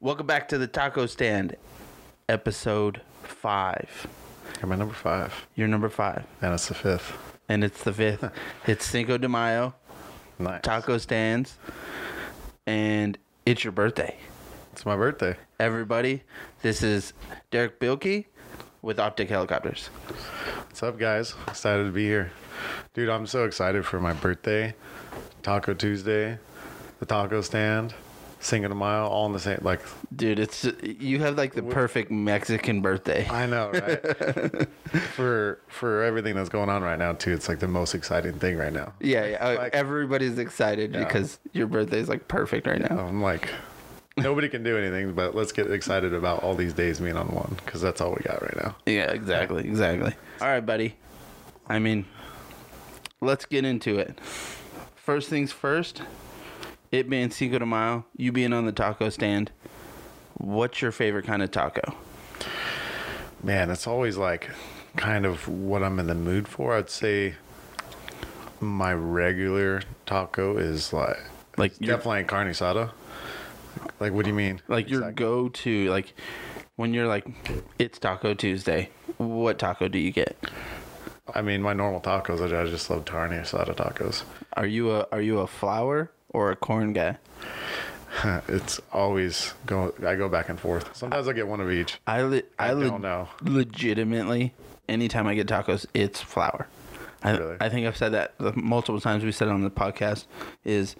Welcome back to the Taco Stand, episode five. I'm at number five, You're number five, and it's the fifth. and it's the fifth. it's Cinco de Mayo, Nice. Taco Stands, and it's your birthday. It's my birthday. Everybody, this is Derek Bilkey with Optic Helicopters. What's up, guys? Excited to be here, dude. I'm so excited for my birthday, Taco Tuesday, the taco stand, Cinco de Mayo, all in the same. Like, Dude, it's you have like the perfect Mexican birthday. I know, right? for for everything that's going on right now, too. It's like the most exciting thing right now. Yeah, yeah. uh, Like- everybody's excited Yeah. because your birthday is like perfect right now. I'm like, nobody can do anything, but let's get excited about all these days being on one because that's all we got right now. Yeah, exactly, exactly. All right, buddy. I mean, let's get into it. First things first. It being Cinco de Mayo, you being on the taco stand. What's your favorite kind of taco? Man, it's always like kind of what I'm in the mood for. I'd say my regular taco is like Like definitely carne asada. Like, what do you mean? like your Exactly. go-to like when you're like it's Taco Tuesday. What taco do you get? I mean, my normal tacos. I I just love carne asada tacos. Are you a are you a flour or a corn guy? it's always go. I go back and forth. Sometimes I get one of each. I le- I, I le- don't know. legitimately anytime I get tacos, it's flour. I, Really? I think I've said that the multiple times we said it on the podcast is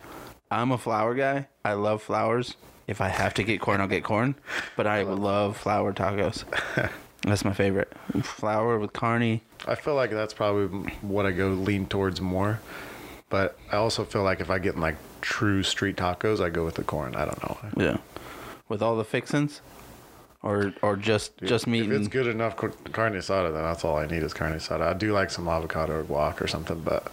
I'm a flour guy. I love flowers. If I have to get corn, I'll get corn. But I love flour tacos. That's my favorite. Flour with carne. I feel like that's probably what I go lean towards more. But I also feel like if I get like true street tacos, I go with the corn. I don't know. Yeah. With all the fixins? Or or just just meat If it's good enough car- carne asada, then that's all I need is carne asada. I do like some avocado or guac or something, but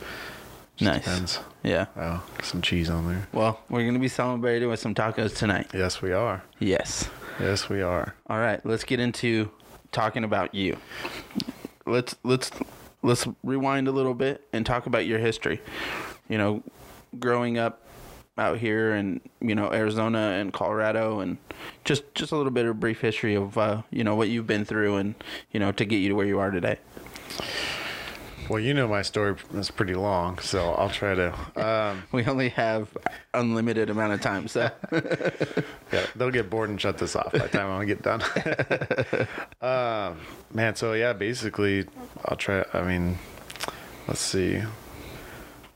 just nice. depends. Yeah. Oh, some cheese on there. Well, we're gonna be celebrating with some tacos tonight. Yes, we are. Yes. Yes, we are. All right, let's get into talking about you. Let's let's let's rewind a little bit and talk about your history. You know, growing up out here in you know Arizona and Colorado, and just just a little bit of brief history of uh, you know what you've been through, and you know to get you to where you are today. Well, you know my story is pretty long, so I'll try to. Um, We only have unlimited amount of time, so yeah, they'll get bored and shut this off by the time I get done. um, man, so yeah, basically, I'll try. I mean, let's see.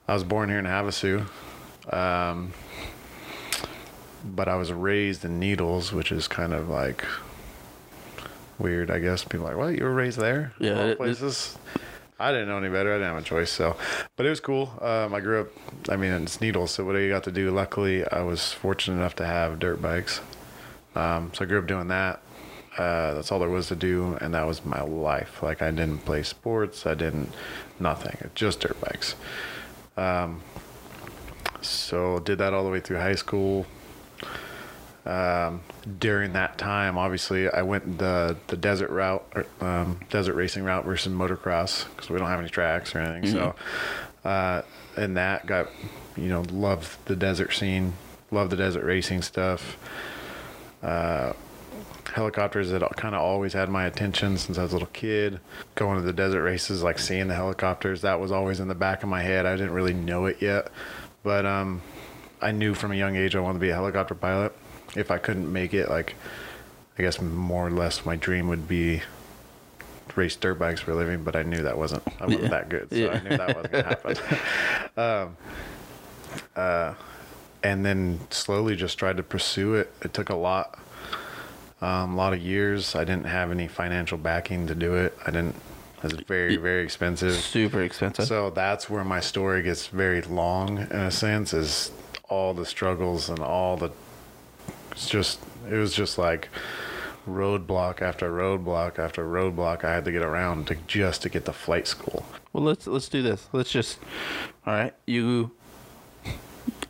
I was born here in Havasu, um, but I was raised in Needles, which is kind of like weird, I guess. People are like, "What? You were raised there? Yeah, it- it- places." I didn't know any better. I didn't have a choice, so. But it was cool. Um, I grew up. I mean, it's Needles, so what I got to do. Luckily, I was fortunate enough to have dirt bikes. Um, so I grew up doing that. Uh, that's all there was to do, and that was my life. Like I didn't play sports. I didn't nothing. Just dirt bikes. Um, so did that all the way through high school. Um, during that time, obviously, I went the the desert route, or, um, desert racing route versus motocross because we don't have any tracks or anything. So, uh, and that got, you know, loved the desert scene, loved the desert racing stuff. Uh, helicopters had kind of always had my attention since I was a little kid. Going to the desert races, like seeing the helicopters, that was always in the back of my head. I didn't really know it yet, but um, I knew from a young age I wanted to be a helicopter pilot. If I couldn't make it, like I guess more or less my dream would be to race dirt bikes for a living, but I knew that wasn't I wasn't Yeah. that good, so Yeah. I knew that wasn't gonna happen. um, uh, and then slowly just tried to pursue it. It took a lot, um, a lot of years. I didn't have any financial backing to do it. I didn't. It was very very expensive. super expensive. So that's where my story gets very long in a sense is all the struggles and all the it's just it was just like roadblock after roadblock after roadblock I had to get around to just to get to flight school. Well, let's let's do this. Let's just. All right, you.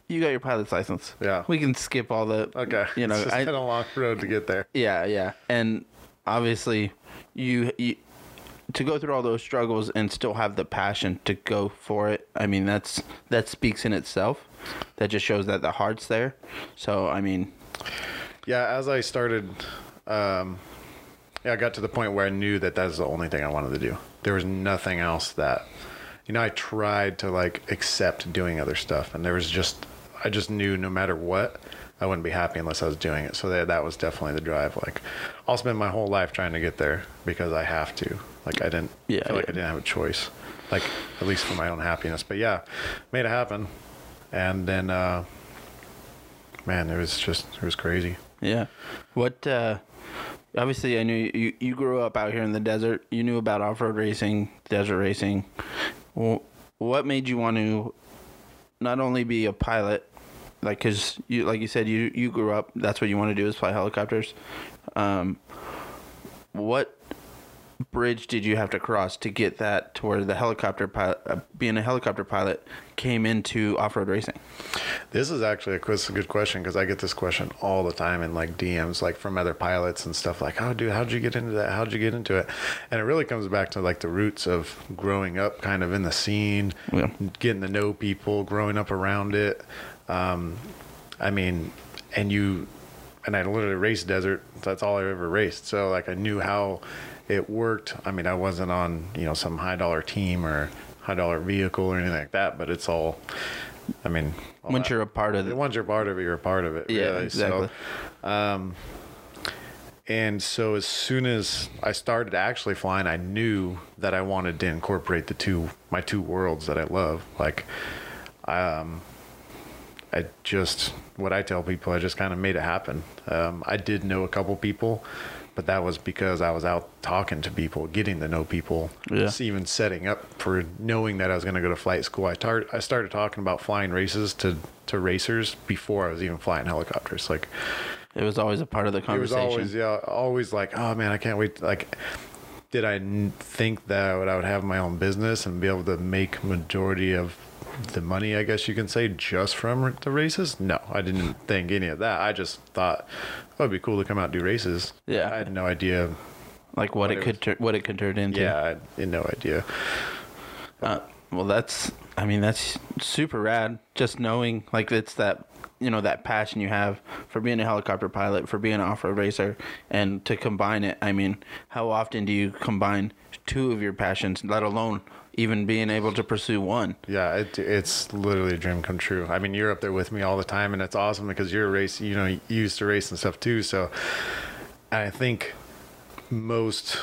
You got your pilot's license. Yeah. We can skip all the. Okay. You know, it's just I, been a long road to get there. yeah, yeah, and obviously, you, you to go through all those struggles and still have the passion to go for it. I mean, that's that speaks in itself. That just shows that the heart's there. So, I mean, yeah, as I started, um, yeah, I got to the point where I knew that that's the only thing I wanted to do. There was nothing else that, you know, I tried to like accept doing other stuff, and there was just, I just knew no matter what, I wouldn't be happy unless I was doing it. So that that was definitely the drive. Like, I'll spend my whole life trying to get there because I have to. Like, I didn't Yeah, feel like. I didn't have a choice. Like, at least for my own happiness. But yeah, made it happen, and then, uh, man, it was just, it was crazy. Yeah. What? uh Obviously, I knew you. You grew up out here in the desert. You knew about off-road racing, desert racing. Well, what made you want to not only be a pilot, like because you, like you said, you you grew up. That's what you want to do is fly helicopters. Um, what bridge did you have to cross to get that to where the helicopter pilot, uh, being a helicopter pilot, came into off-road racing? This is actually a, a good question because I get this question all the time in like DMs, like from other pilots and stuff. Like, "Oh, dude, how'd you get into that? How'd you get into it?" And it really comes back to like the roots of growing up, kind of in the scene, Yeah. getting to know people, growing up around it. Um, I mean, and you, and I literally raced desert. That's all I ever raced. So like, I knew how it worked. I mean, I wasn't on you know some high dollar team or high dollar vehicle or anything like that, but it's all. I mean, all Once that- you're a part of the once you're part of it, you're a part of it. Yeah, really. exactly. So, um, and so as soon as I started actually flying, I knew that I wanted to incorporate the two my two worlds that I love. Like, um, I just what I tell people, I just kind of made it happen. Um, I did know a couple people, but that was because I was out talking to people, getting to know people, Yeah. just even setting up for knowing that I was going to go to flight school. I started I started talking about flying races to to racers before I was even flying helicopters. Like It was always a part of the it was conversation. always yeah, always like, oh man, I can't wait. Like, did I n- think that I would, I would have my own business and be able to make majority of the money, I guess you can say, just from the races? No, I didn't think any of that. I just thought it'd be cool to come out and do races. Yeah. I had no idea. like what, what it it could tur- what it could turn into. Yeah, I had no idea. Uh, well, that's I mean that's super rad. Just knowing like it's that you know that passion you have for being a helicopter pilot, for being an off-road racer, and to combine it. I mean, how often do you combine two of your passions? Let alone even being able to pursue one. Yeah, it, it's literally a dream come true. I mean, you're up there with me all the time, and it's awesome because you're a race. You know, you used to race and stuff too. So, I think most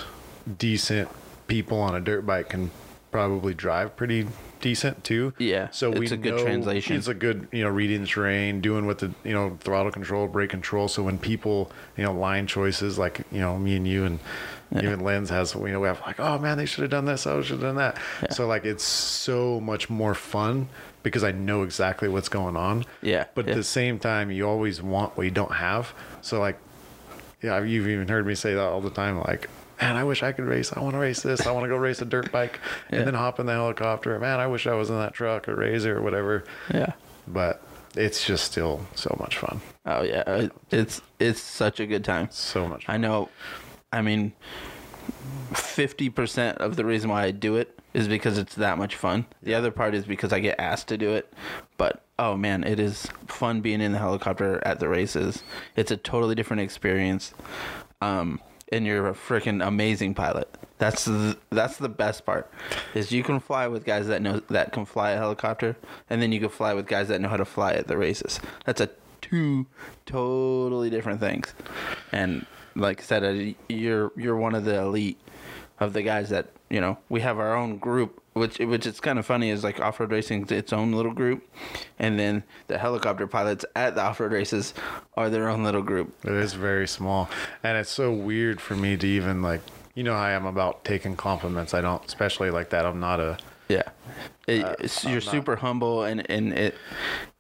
decent people on a dirt bike can probably drive pretty decent too. Yeah, So we it's a good translation. It's a good, you know, reading the terrain, doing what the, you know, throttle control, brake control. So when people, you know, line choices like, you know, me and you and even Lens has, you know, we have like, oh man, they should have done this. Oh, I should have done that. Yeah. So like, it's so much more fun because I know exactly what's going on. Yeah, But yeah. at the same time, you always want what you don't have. So like, yeah, you've even heard me say that all the time. Like, man, I wish I could race. I want to race this. I want to go race a dirt bike Yeah. and then hop in the helicopter. Man, I wish I was in that truck or RZR or whatever. Yeah. But it's just still so much fun. Oh yeah, it's it's such a good time. So much fun. I know. I mean, fifty percent of the reason why I do it is because it's that much fun. The other part is because I get asked to do it. But oh man, it is fun being in the helicopter at the races. It's a totally different experience. Um, and you're a freaking amazing pilot. That's the, that's the best part. Is you can fly with guys that know that can fly a helicopter, and then you can fly with guys that know how to fly at the races. That's a two totally different things. And like I said, uh, you're you're one of the elite of the guys that you know. We have our own group, which which is kind of funny. Is like off road racing, its own little group, and then the helicopter pilots at the off road races are their own little group. It is very small. And it's so weird for me to even like, you know how I am about taking compliments. I don't, especially like that. I'm not a, Yeah, it, Uh, it's- you're not- super humble, and and it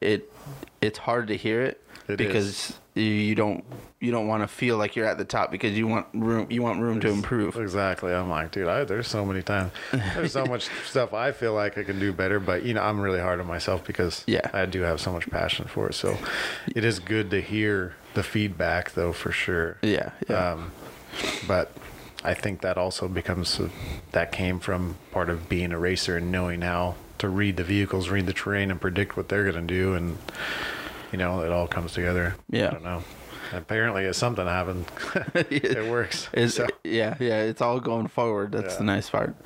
it it's hard to hear it, It because is. you don't you don't want to feel like you're at the top because you want room you want room to improve. Exactly. I'm like, dude, I, there's so many times, there's so much stuff I feel like I can do better, but you know, I'm really hard on myself because Yeah. I do have so much passion for it. So it is good to hear the feedback though, for sure. Yeah, yeah, Um, but I think that also becomes that came from part of being a racer and knowing how to read the vehicles, read the terrain, and predict what they're going to do, and you know, it all comes together. Yeah. I don't know. apparently, if something happened, it works. Is So- yeah, yeah. It's all going forward. That's Yeah. the nice part.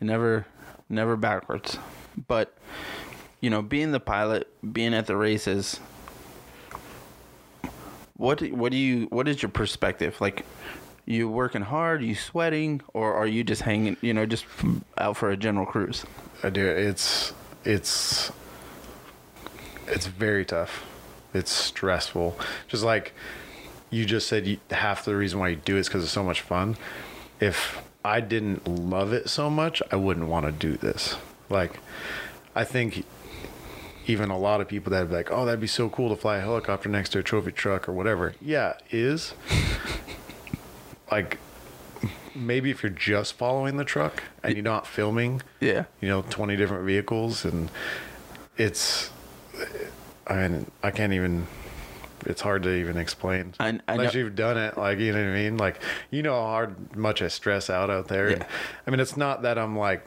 Never, never backwards. But you know, being the pilot, being at the races. What what do you what is your perspective like? You working hard? Are You sweating, or are you just hanging? You know, just out for a general cruise? I do. It's it's it's very tough. It's stressful. Just like you just said, you, half the reason why you do it is because it's so much fun. If I didn't love it so much, I wouldn't want to do this. Like, I think even a lot of people that be like, "Oh, that'd be so cool to fly a helicopter next to a trophy truck or whatever." Yeah, is. like, maybe if you're just following the truck and you're not filming, Yeah, you know, 20 different vehicles and it's I mean, I can't even it's hard to even explain. I- I Unless know- you've done it, like you know what I mean. Like you know how hard much I stress out out there. Yeah. I mean, it's not that I'm like,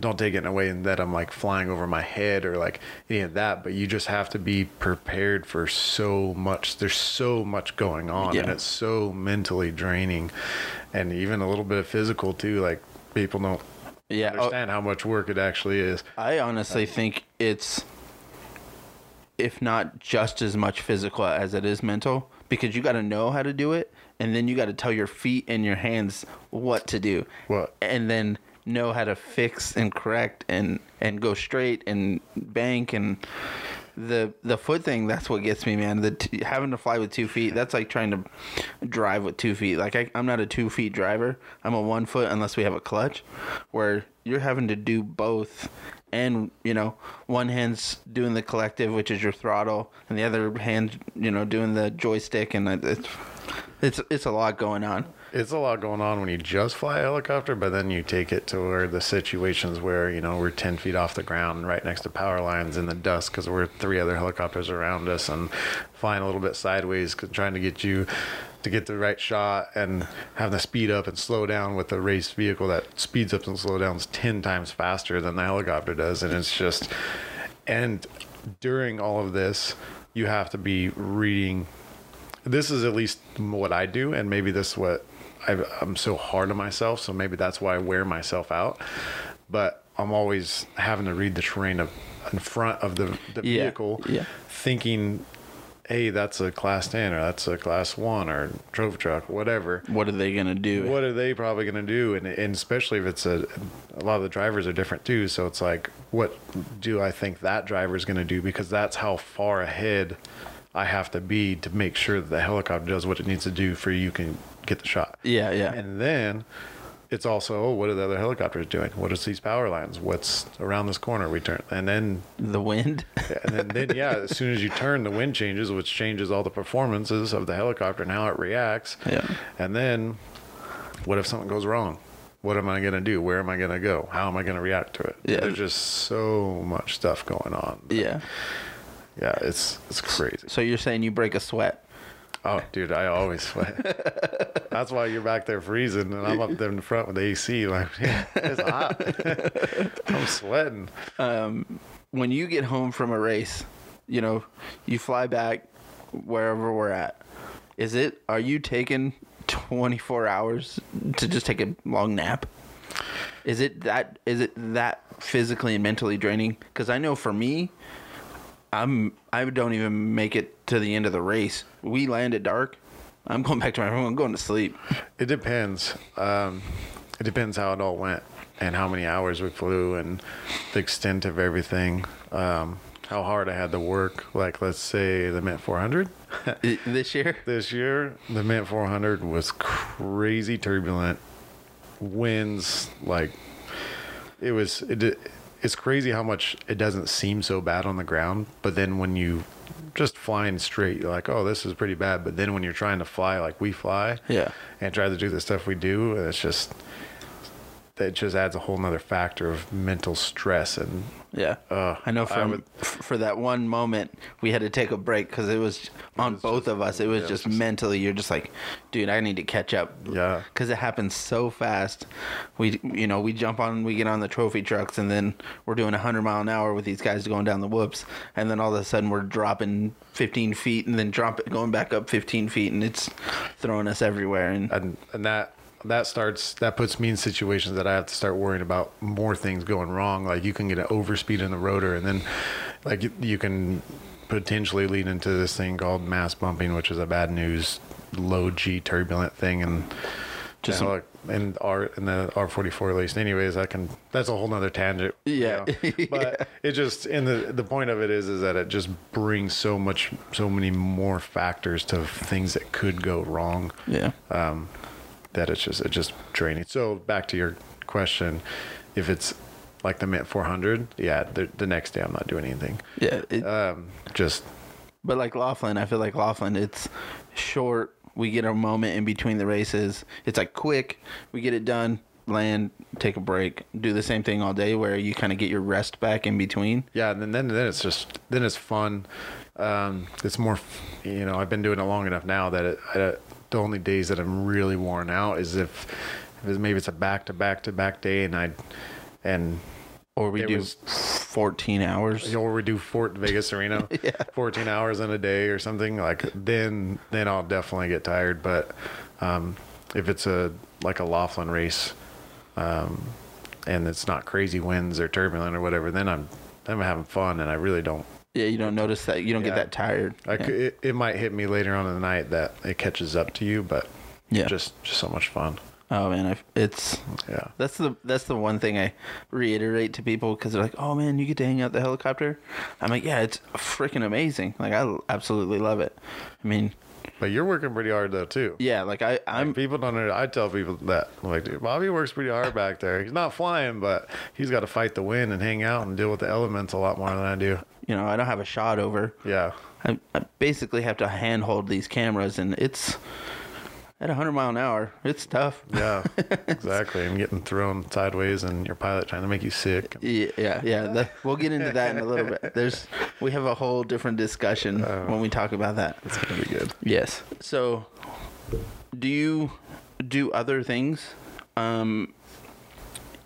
don't take it in a way that I'm like flying over my head or like any of that. But you just have to be prepared for so much. There's so much going on, and it's so mentally draining, and even a little bit of physical too. Like people don't yeah. Oh, understand how much work it actually is. I honestly uh, think it's, if not just as much physical as it is mental, because you got to know how to do it, and then you got to tell your feet and your hands what to do, What? and then know how to fix and correct and and go straight and bank. And the the foot thing that's what gets me man. The t- having to fly with two feet that's like trying to drive with two feet. Like I, i'm not a two feet driver. I'm a one foot unless we have a clutch where you're having to do both and you know one hand's doing the collective which is your throttle and the other hand you know doing the joystick and it's it's it's a lot going on. It's a lot going on when you just fly a helicopter, but then you take it to where the situations where, you know, we're 10 feet off the ground right next to power lines in the dust because we're three other helicopters around us and flying a little bit sideways, trying to get you to get the right shot and having to speed up and slow down with a race vehicle that speeds up and slow down 10 times faster than the helicopter does. And it's just, and during all of this, you have to be reading this is at least what I do, and maybe this is what I, I'm so hard on myself. So maybe that's why I wear myself out. But I'm always having to read the terrain of in front of the, the Yeah, vehicle, yeah. thinking, "Hey, that's a class ten, or that's a class one, or trophy truck, whatever." what are they gonna do What are they probably going to do? And, and especially if it's a, a lot of the drivers are different too. So it's like, what do I think that driver is going to do? Because that's how far ahead I have to be to make sure that the helicopter does what it needs to do for you can get the shot. yeah yeah And then it's also, oh, what are the other helicopters doing? What is these power lines? What's around this corner? We turn, and then the wind and then, then yeah, as soon as you turn, the wind changes, which changes all the performances of the helicopter and how it reacts. Yeah. And then, what if something goes wrong? What am I gonna do? Where am I gonna go? How am I gonna react to it? Yeah. There's just so much stuff going on. yeah Yeah, it's it's crazy. so you're saying you break a sweat Oh, dude, I always sweat. That's why you're back there freezing, and I'm up there in the front with the AC. Like, yeah, it's hot. I'm sweating. Um, when you get home from a race, you know, you fly back wherever we're at. Is it are you taking 24 hours to just take a long nap? Is it that is it that physically and mentally draining? Cuz I know for me I'm I don't even make it to the end of the race. We land at dark. I'm going back to my room. I'm going to sleep. It depends. Um, it depends how it all went and how many hours we flew and the extent of everything. Um, how hard I had to work. Like, let's say the Mint 400 This year? this year, the Mint 400 was crazy turbulent. Winds, like, it was, it, it's crazy how much it doesn't seem so bad on the ground. But then when you just flying straight, you're like, oh, this is pretty bad. But then when you're trying to fly like we fly, Yeah. and try to do the stuff we do, it's just that just adds a whole nother factor of mental stress and Yeah, Uh, I know. I would- for that one moment, we had to take a break because it was on was both just- of us. It was yeah, just just- mentally, you're just like, dude, I need to catch up. Yeah. because it happens so fast. We, you know, we jump on, we get on the trophy trucks, and then we're doing hundred mile an hour with these guys going down the whoops, and then all of a sudden we're dropping 15 feet, and then drop it, going back up 15 feet, and it's throwing us everywhere. And and and that that starts that puts me in situations that I have to start worrying about more things going wrong. Like you can get an overspeed in the rotor, and then like you, you can potentially lead into this thing called mast bumping, which is a bad news low G turbulent thing, and Just some- like in R in the R forty four at least. Anyways, I can that's a whole nother tangent. you Yeah. know. but it just and the the point of it is is that it just brings so much so many more factors to things that could go wrong yeah, um, that it's just it's just draining. So back to your question, if it's like the Mint 400, yeah, the, the next day I'm not doing anything. yeah. It, Um, just But like Laughlin, I feel like Laughlin, it's short. We get a moment in between the races. It's like quick. We get it done, land, take a break, do the same thing all day where you kind of get your rest back in between. yeah, and then then, then it's just then it's fun. Um, it's more, you know, I've been doing it long enough now that it, I, the only days that I'm really worn out is if, if maybe it's a back to back to back day and I and Or we do was- 14 hours. or we do Fort Vegas Arena, Yeah. 14 hours in a day or something like then then I'll definitely get tired. But um, if it's a like a Laughlin race, um, and it's not crazy winds or turbulent or whatever, then I'm I'm having fun and I really don't. Yeah, you don't notice that. You don't Yeah. get that tired. I yeah. could, it, it might hit me later on in the night that it catches up to you, but Yeah. just just so much fun. Oh man, I, it's Yeah. that's the that's the one thing I reiterate to people because they're like, "Oh man, you get to hang out the helicopter." I'm like, "Yeah, it's freaking amazing. Like I absolutely love it." I mean, But you're working pretty hard though too. yeah, like I I'm Like, people don't know. I tell people that like dude, Bobby works pretty hard back there. He's not flying, but he's got to fight the wind and hang out and deal with the elements a lot more than I do. You know I don't have a shot over. Yeah, I, I basically have to handhold these cameras, and it's at 100 mile an hour. It's tough. yeah, exactly. And getting thrown sideways and your pilot trying to make you sick. Yeah, yeah, yeah. That, we'll get into that in a little bit. There's we have a whole different discussion when we talk about that. It's gonna be good. Yes. So, do you do other things? Um,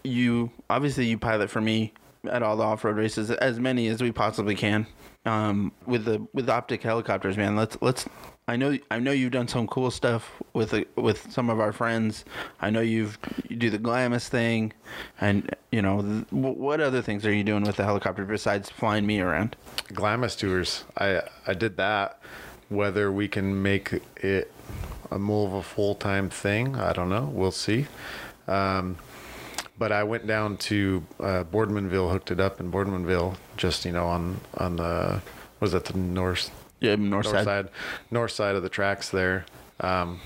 you obviously you pilot for me at all the off-road races, as many as we possibly can. Um, with the with optic helicopters, man. Let's let's. I know I know you've done some cool stuff with with some of our friends. I know you've you do the Glamis thing, and you know th- what other things are you doing with the helicopter besides flying me around? Glamis tours. I I did that. Whether we can make it a more of a full time thing, I don't know. We'll see. Um, but I went down to uh, Boardmanville, hooked it up in Boardmanville, just you know on on the was that the north Yeah, north, north side. side. north side of the tracks there um,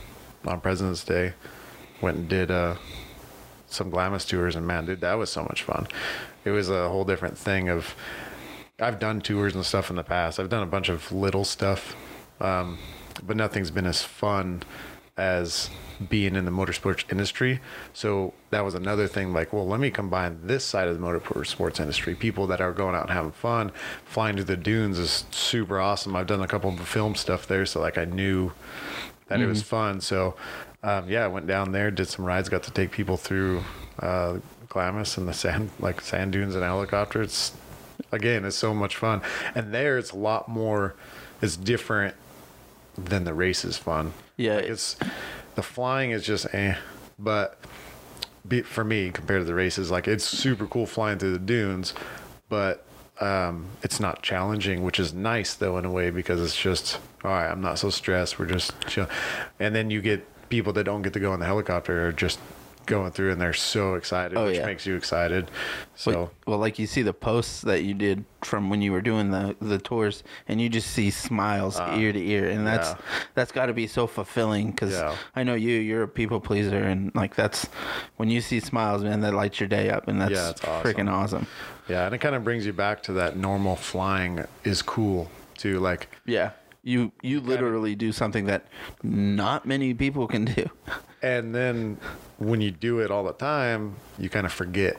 on President's Day. Went and did uh, some Glamis tours, and man, dude, that was so much fun. It was a whole different thing of. I've done tours and stuff in the past. I've done a bunch of little stuff, um, but nothing's been as fun as being in the motorsports industry. So that was another thing. Like, well, let me combine this side of the motorsports industry. People that are going out and having fun, flying to the dunes is super awesome. I've done a couple of film stuff there, so like I knew that it was fun. So um, yeah, I went down there, did some rides, got to take people through uh, Glamis and the sand, like sand dunes and helicopter. It's again, it's so much fun. And there, it's a lot more. It's different than the race is fun. Yeah, Like, it's the flying is just eh, but be, for me compared to the races, like it's super cool flying through the dunes, but um, it's not challenging, which is nice though in a way because it's just all right. I'm not so stressed. We're just chill, and then you get people that don't get to go in the helicopter are just going through and they're so excited, Oh, which yeah. makes you excited. So. Well, well, like you see the posts that you did from when you were doing the the tours, and you just see smiles ear to ear, and that's Uh, yeah. that's got to be so fulfilling. Because Yeah. I know you, you're a people pleaser, and like that's when you see smiles, man, that lights your day up, and that's Yeah, awesome. freaking awesome. Yeah, and it kind of brings you back to that normal flying is cool too. Like, Yeah, you you literally do something that not many people can do. and then when you do it all the time, you kind of forget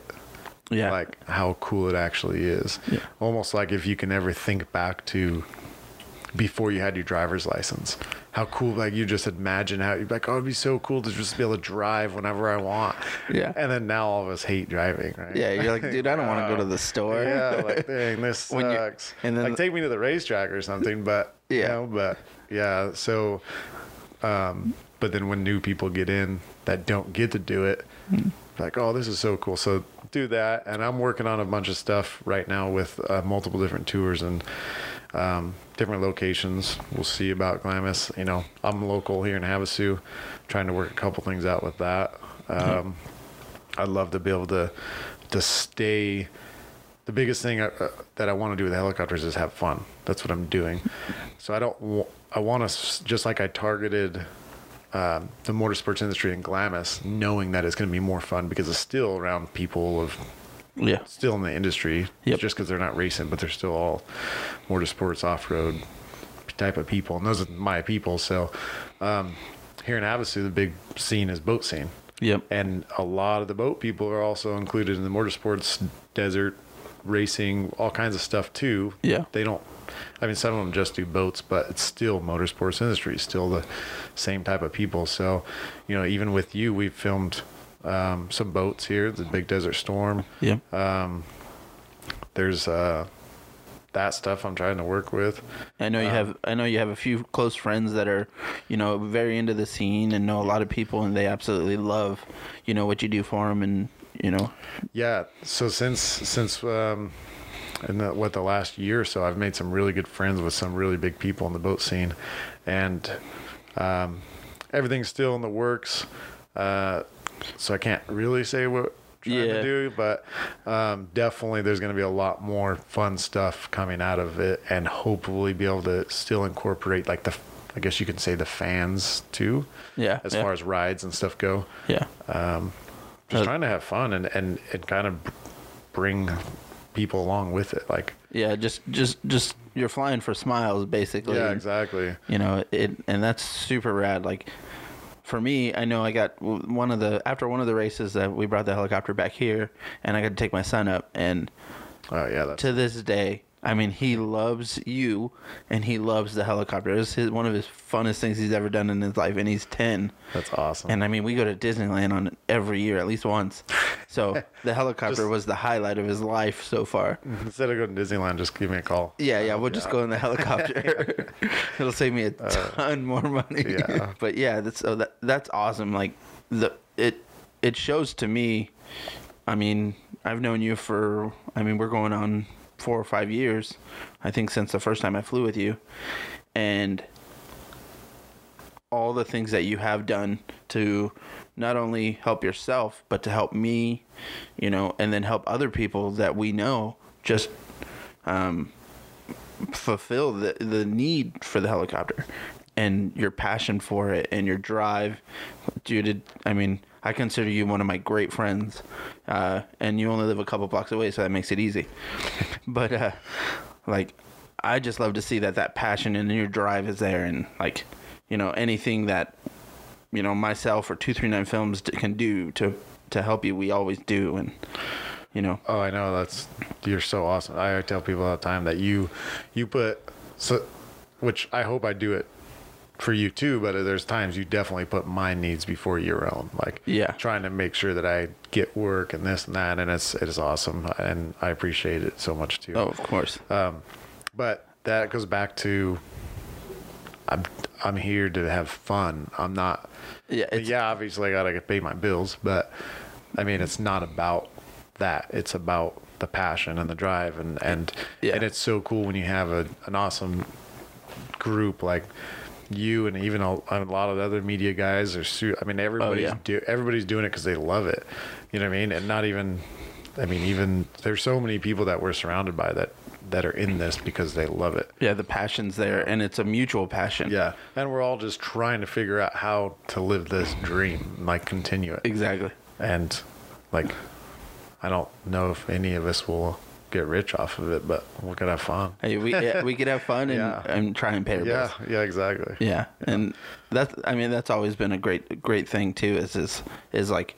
Yeah. like how cool it actually is. Yeah. Almost like if you can ever think back to before you had your driver's license. How cool like you just imagine how you'd be like, Oh, it'd be so cool to just be able to drive whenever I want. Yeah. And then now all of us hate driving, right? yeah, you're like, dude, I don't want to go to the store. Yeah, like dang, this sucks. and then- like take me to the racetrack or something, but Yeah. you know, but yeah, so um but then when new people get in that don't get to do it, Hmm. like, oh, this is so cool. So do that, and I'm working on a bunch of stuff right now with uh, multiple different tours and um, different locations. We'll see about Glamis. You know, I'm local here in Havasu, trying to work a couple things out with that. Um, I'd love to be able to to stay. The biggest thing I, uh, that I want to do with the helicopters is have fun. That's what I'm doing. So I don't. wa- I want to just like I targeted um, the motorsports industry in Glamis, knowing that it's going to be more fun because it's still around people of Yeah. still in the industry. Yep. Just because they're not racing, but they're still all motorsports off road type of people, and those are my people. So um, here in Havasu, the big scene is boat scene. Yep. And a lot of the boat people are also included in the motorsports, desert racing, all kinds of stuff too. Yeah. They don't, I mean, some of them just do boats, but it's still motorsports industry, still the same type of people. So, you know, even with you, we've filmed um, some boats here, the Big Desert Storm. Yep. There's uh, that stuff I'm trying to work with. I know you have I know you have a few close friends that are, you know, very into the scene and know a lot of people and they absolutely love, you know, what you do for them and, you know, Yeah. So since since um, in the, what the last year or so, I've made some really good friends with some really big people in the boat scene, and um, everything's still in the works. Uh, so I can't really say what trying Yeah. to do, but um, definitely there's going to be a lot more fun stuff coming out of it, and hopefully be able to still incorporate like the. I guess you could say the fans too, yeah. as yeah, far as rides and stuff go Yeah. Um, just Uh, trying to have fun and and and kind of bring people along with it like Yeah, just just just you're flying for smiles basically. yeah exactly you know it and that's super rad like for me i know i got one of the after one of the races that we brought the helicopter back here and i got to take my son up and oh yeah to this day i mean he loves you and he loves the helicopter it's his, one of his funnest things he's ever done in his life and he's 10 that's awesome and i mean we go to disneyland on every year at least once so the helicopter Just- was the highlight of his life so far instead of going to disneyland just give me a call yeah, yeah, we'll just go in the helicopter. It'll save me a uh, ton more money. yeah. but yeah, that's so that that's awesome. Like the it it shows to me. I mean, I've known you for. I mean, we're going on four or five years. I think since the first time I flew with you, and all the things that you have done to not only help yourself but to help me, you know, and then help other people that we know just um, fulfill the the need for the helicopter and your passion for it and your drive dude i mean i consider you one of my great friends uh, and you only live a couple blocks away so that makes it easy. But uh, like i just love to see that that passion and your drive is there and like you know anything that you know myself or 239 films can do to to help you we always do and you know. Oh i know that's you're so awesome. I tell people all the time that you you put so which i hope i do it for you too but there's times you definitely put my needs before your own like Yeah. trying to make sure that i get work and this and that and it's it is awesome and i appreciate it so much too oh of course um, But that goes back to I'm I'm here to have fun. I'm not. yeah it's, yeah, obviously I gotta pay my bills, but I mean it's not about that. It's about the passion and the drive, and and Yeah. and it's so cool when you have a an awesome group like you and even a, a lot of the other media guys are su- I mean oh, everybody's yeah. do everybody's doing it because they love it. You know what I mean? And not even I mean even there's so many people that we're surrounded by that that are in this because they love it. yeah the passion's there and it's a mutual passion Yeah. And we're all just trying to figure out how to live this dream, like continue it. exactly And like I don't know if any of us will get rich off of it, but we could have fun. Hey, we yeah, we could have fun and, Yeah. and try and pay our Yeah, bills. yeah, exactly. Yeah, and that's I mean that's always been a great great thing too. Is is is like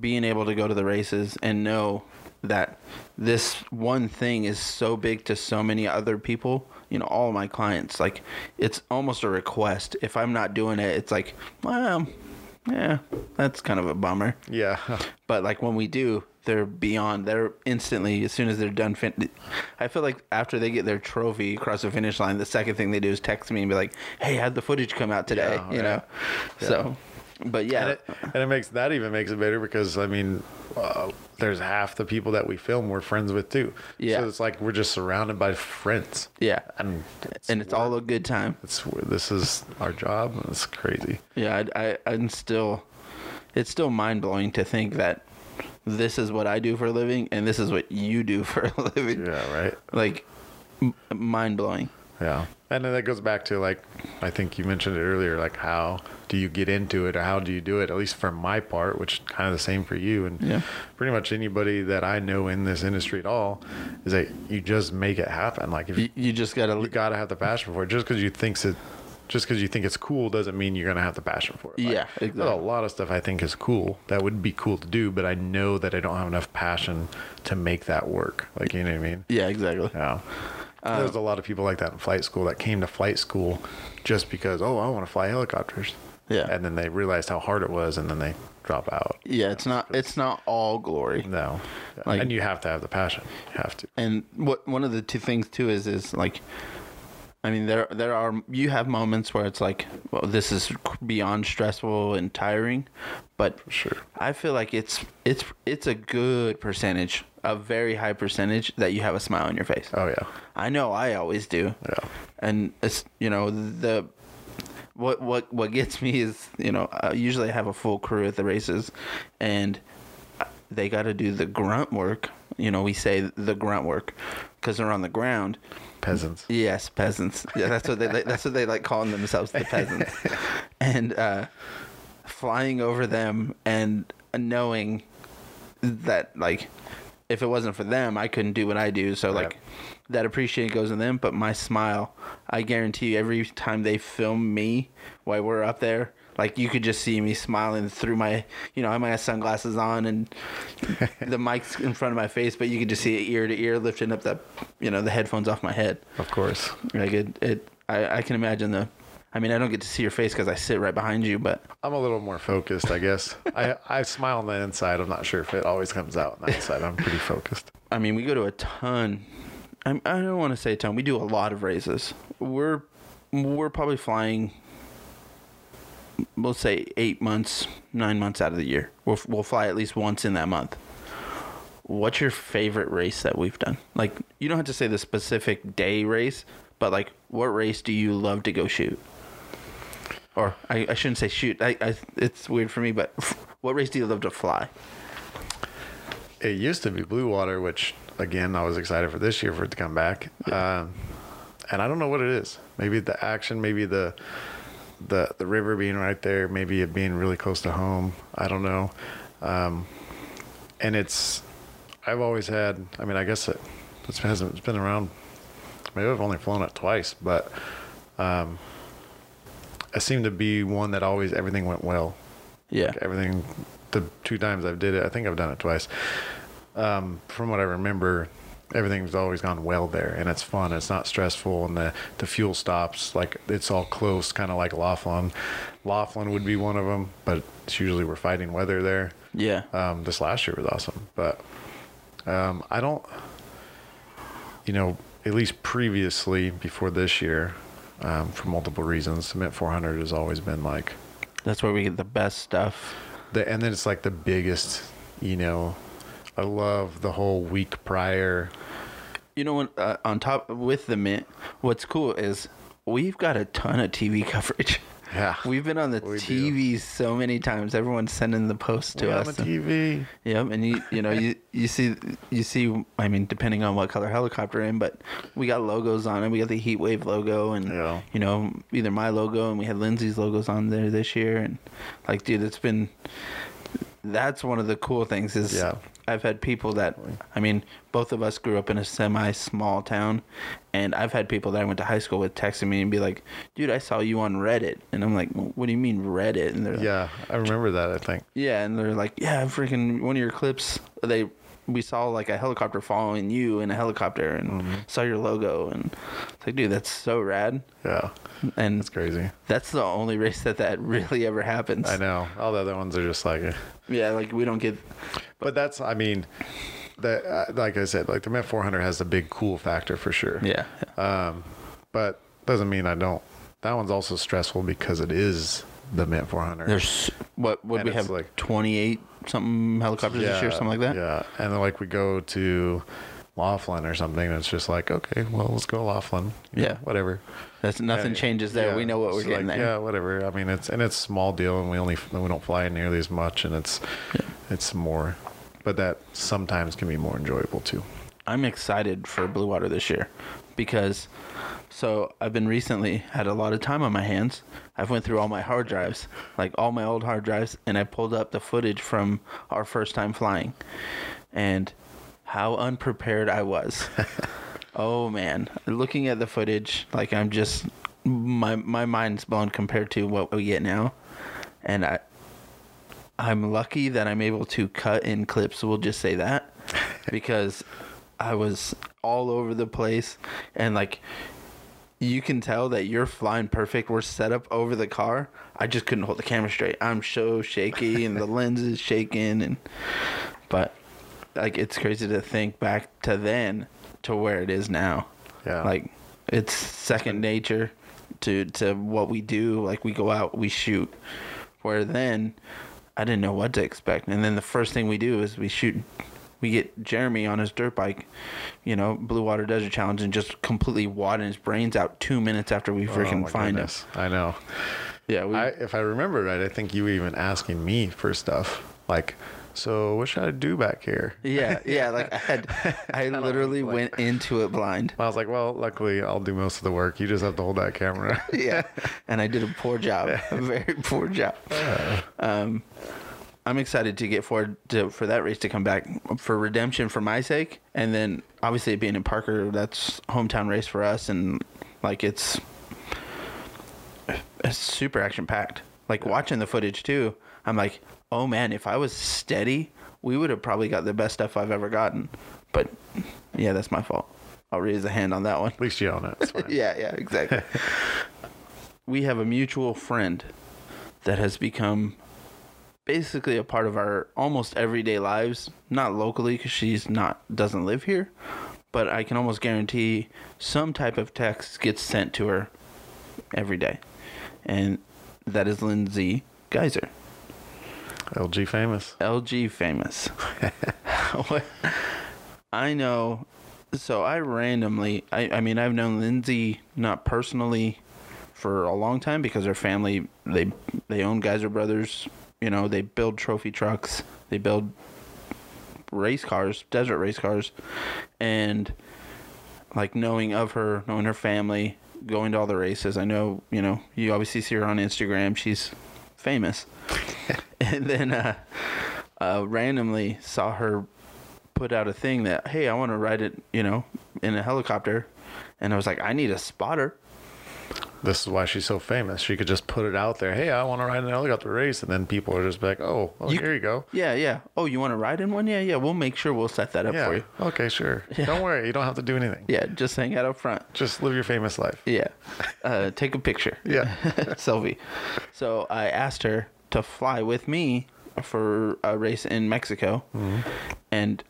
being able to go to the races and know that this one thing is so big to so many other people. You know, all my clients like it's almost a request. If I'm not doing it, it's like, well, yeah, that's kind of a bummer. Yeah. But like when we do, they're beyond. They're instantly as soon as they're done. Fin- I feel like after they get their trophy across the finish line, the second thing they do is text me and be like, "Hey, how'd the footage come out today?" Yeah, you right. know. So, but yeah, and it, and it makes that even makes it better because I mean, uh, there's half the people that we film we're friends with too. Yeah. So it's like we're just surrounded by friends. yeah, And it's, and it's all a good time. it's this is our job. It's crazy. Yeah, I, I, I'm still, it's still mind blowing to think that this is what I do for a living and this is what you do for a living. Yeah. Right. Like, m- mind blowing. Yeah. And then that goes back to like I think you mentioned it earlier, like how do you get into it or how do you do it? At least for my part, which kind of the same for you and Yeah. pretty much anybody that I know in this industry at all is that you just make it happen. Like if You, you just gotta. you gotta have the passion for it. Just because you thinks it, just because you think it's cool doesn't mean you're gonna have the passion for it. Like, Yeah, There's exactly. a lot of stuff I think is cool that would be cool to do, but I know that I don't have enough passion to make that work. Like you know what I mean? Yeah, exactly. Yeah. Uh, there's a lot of people like that in flight school that came to flight school just because, oh, I want to fly helicopters. Yeah. And then they realized how hard it was, and then they drop out. Yeah, it's not it's not all glory. No. Like- and you have to have the passion. You have to. And what one of the two things too is is like I mean there there are you have moments where it's like well this is beyond stressful and tiring, but Sure. I feel like it's it's it's a good percentage, a very high percentage that you have a smile on your face. Oh, yeah. I know I always do. Yeah. and it's you know the what what what gets me is you know uh, usually I have a full crew at the races, and they got to do the grunt work. You know, we say the grunt work because they're on the ground. Peasants. Yes, peasants. Yeah, that's what they like, that's what they like calling themselves, the peasants. and uh, flying over them and knowing that like if it wasn't for them, I couldn't do what I do. So like that appreciation goes to them, but my smile, I guarantee you every time they film me while we're up there, like you could just see me smiling through my, you know, I might have sunglasses on and the mic's in front of my face, but you could just see it ear to ear lifting up the, you know, the headphones off my head. Of course. Like it, it I, I can imagine the. I mean, I don't get to see your face because I sit right behind you, but I'm a little more focused, I guess. I, I smile on the inside. I'm not sure if it always comes out on the outside. I'm pretty focused. I mean, we go to a ton. I'm, I don't want to say a ton. We do a lot of races. We're we're probably flying. We'll say eight months, nine months out of the year. We'll we'll fly at least once in that month. What's your favorite race that we've done? Like, you don't have to say the specific day race, but like, what race do you love to go shoot? Or I, I shouldn't say shoot. I, I it's weird for me, but what race do you love to fly? It used to be Blue Water, which again I was excited for this year for it to come back. Um, and I don't know what it is. Maybe the action, maybe the the the river being right there, maybe it being really close to home. I don't know. Um, and it's I've always had. I mean, I guess it it's, hasn't it's been around. Maybe I've only flown it twice, but um, it seemed to be one that always everything went well Yeah. everything the two times I've did it, I think I've done it twice. Um, from what I remember, everything's always gone well there, and it's fun. It's not stressful, and the the fuel stops like it's all close, kind of like Laughlin. Laughlin would be one of them, but it's usually we're fighting weather there. Yeah. Um, this last year was awesome, but um, I don't, you know, at least previously before this year, um, for multiple reasons, Cement 400 has always been like That's where we get the best stuff. the and then it's like the biggest you know i love the whole week prior You know what? Uh, on top with the mint, what's cool is we've got a ton of TV coverage. yeah We've been on the We do. TV so many times. Everyone's sending the post to We're us. on the tv Yep, and you you know you you see you see. I mean, depending on what color helicopter in, but we got logos on it. We got the Heat Wave logo, and Yeah. you know either my logo, and we had Lindsay's logos on there this year, and like, dude, it's been. That's one of the cool things is Yeah. I've had people that I mean, both of us grew up in a semi small town, and I've had people that I went to high school with texting me and be like, "Dude, I saw you on Reddit," and I'm like, "What do you mean Reddit?" And they're like, Yeah, I remember that. I think. yeah, and they're like, "Yeah, freaking one of your clips, they." We saw like a helicopter following you in a helicopter and Mm-hmm. saw your logo and it's like, dude, that's so rad. Yeah, And it's crazy. that's the only race that that really ever happens. I know. All the other ones are just like. eh. Yeah, like we don't get. But that's. I mean, that uh, like I said, like the Mint 400 has a big cool factor for sure. Yeah, Um, but doesn't mean I don't. That one's also stressful because it is the Mint 400. there's what would And we have like- like twenty eight something helicopters this year, something like that. Yeah, and then like we go to Laughlin or something, and it's just like, okay, well, let's go Laughlin. Know, Yeah. whatever. That's nothing Yeah, changes there. yeah. We know what we're getting like, there. Yeah, whatever. I mean, it's and it's small deal, and we only we don't fly nearly as much, and it's it's more, but that sometimes can be more enjoyable too. I'm excited for Blue Water this year because so I've been recently had a lot of time on my hands. I've went through all my hard drives, like all my old hard drives, and I pulled up the footage from our first time flying, and how unprepared I was. oh man, looking at the footage, like I'm just my my mind's blown compared to what we get now, and I. I'm lucky that I'm able to cut in clips. We'll just say that because I was all over the place and like you can tell that you're flying perfect. We're set up over the car. I just couldn't hold the camera straight. I'm so shaky and the lens is shaking and but like it's crazy to think back to then to where it is now. Yeah. Like it's second nature to to what we do. Like we go out, we shoot. Where then I didn't know what to expect. And then the first thing we do is we shoot we get Jeremy on his dirt bike, you know, Blue Water Desert Challenge and just completely wadding his brains out two minutes after we Oh, freaking my find goodness. him. I know. Yeah, we I, if I remember right, I think you were even asking me for stuff like, so what should I do back here? Yeah, yeah, like I had I literally like- went into it blind. I was like, well, luckily I'll do most of the work. You just have to hold that camera. yeah, and I did a poor job, a very poor job. Um, I'm excited to get forward to for that race to come back for redemption for my sake, and then obviously being in Parker, that's hometown race for us, and like it's it's super action packed. Like watching the footage too, I'm like, oh man, if I was steady, we would have probably got the best stuff I've ever gotten. But yeah, that's my fault. I'll raise a hand on that one. At least you own it. Yeah, yeah, exactly. we have a mutual friend that has become basically a part of our almost everyday lives. Not locally, because she's not doesn't live here, but I can almost guarantee some type of text gets sent to her every day, and that is Lindsay Geiser. LG famous. LG famous. I know. So I randomly, I, I mean, I've known Lindsay not personally for a long time because her family they they own Geiser Brothers. You know, they build trophy trucks. They build race cars, desert race cars, and like knowing of her, knowing her family, going to all the races. I know, you know, you obviously see her on Instagram. She's famous. and then uh, uh, randomly saw her put out a thing that, hey, I want to ride it, you know, in a helicopter. And I was like, I need a spotter. This is why she's so famous. She could just put it out there. Hey, I want to ride in an helicopter race, and then people are just like, "Oh, well, You- here you go." Yeah, yeah. Oh, you want to ride in one? Yeah, yeah. We'll make sure we'll set that up Yeah. for you. Okay, sure. Don't worry. You don't have to do anything. Yeah, just hang out up front. Just live your famous life. Yeah. Uh, take a picture. Yeah. Sylvie. So I asked her to fly with me for a race in Mexico. And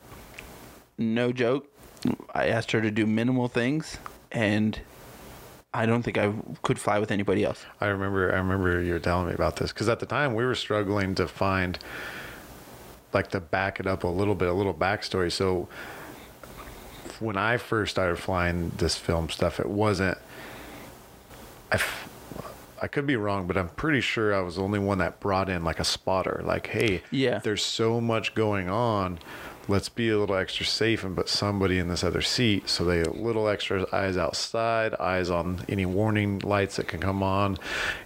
no joke, I asked her to do minimal things and I don't think I could fly with anybody else. I remember. I remember you were telling me about this because at the time we were struggling to find, like, to back it up a little bit, a little backstory. So when I first started flying this film stuff, it wasn't. I, f- I could be wrong, but I'm pretty sure I was the only one that brought in like a spotter. Like, hey, Yeah. there's so much going on. Let's be a little extra safe and put somebody in this other seat so they a little extra eyes outside, eyes on any warning lights that can come on,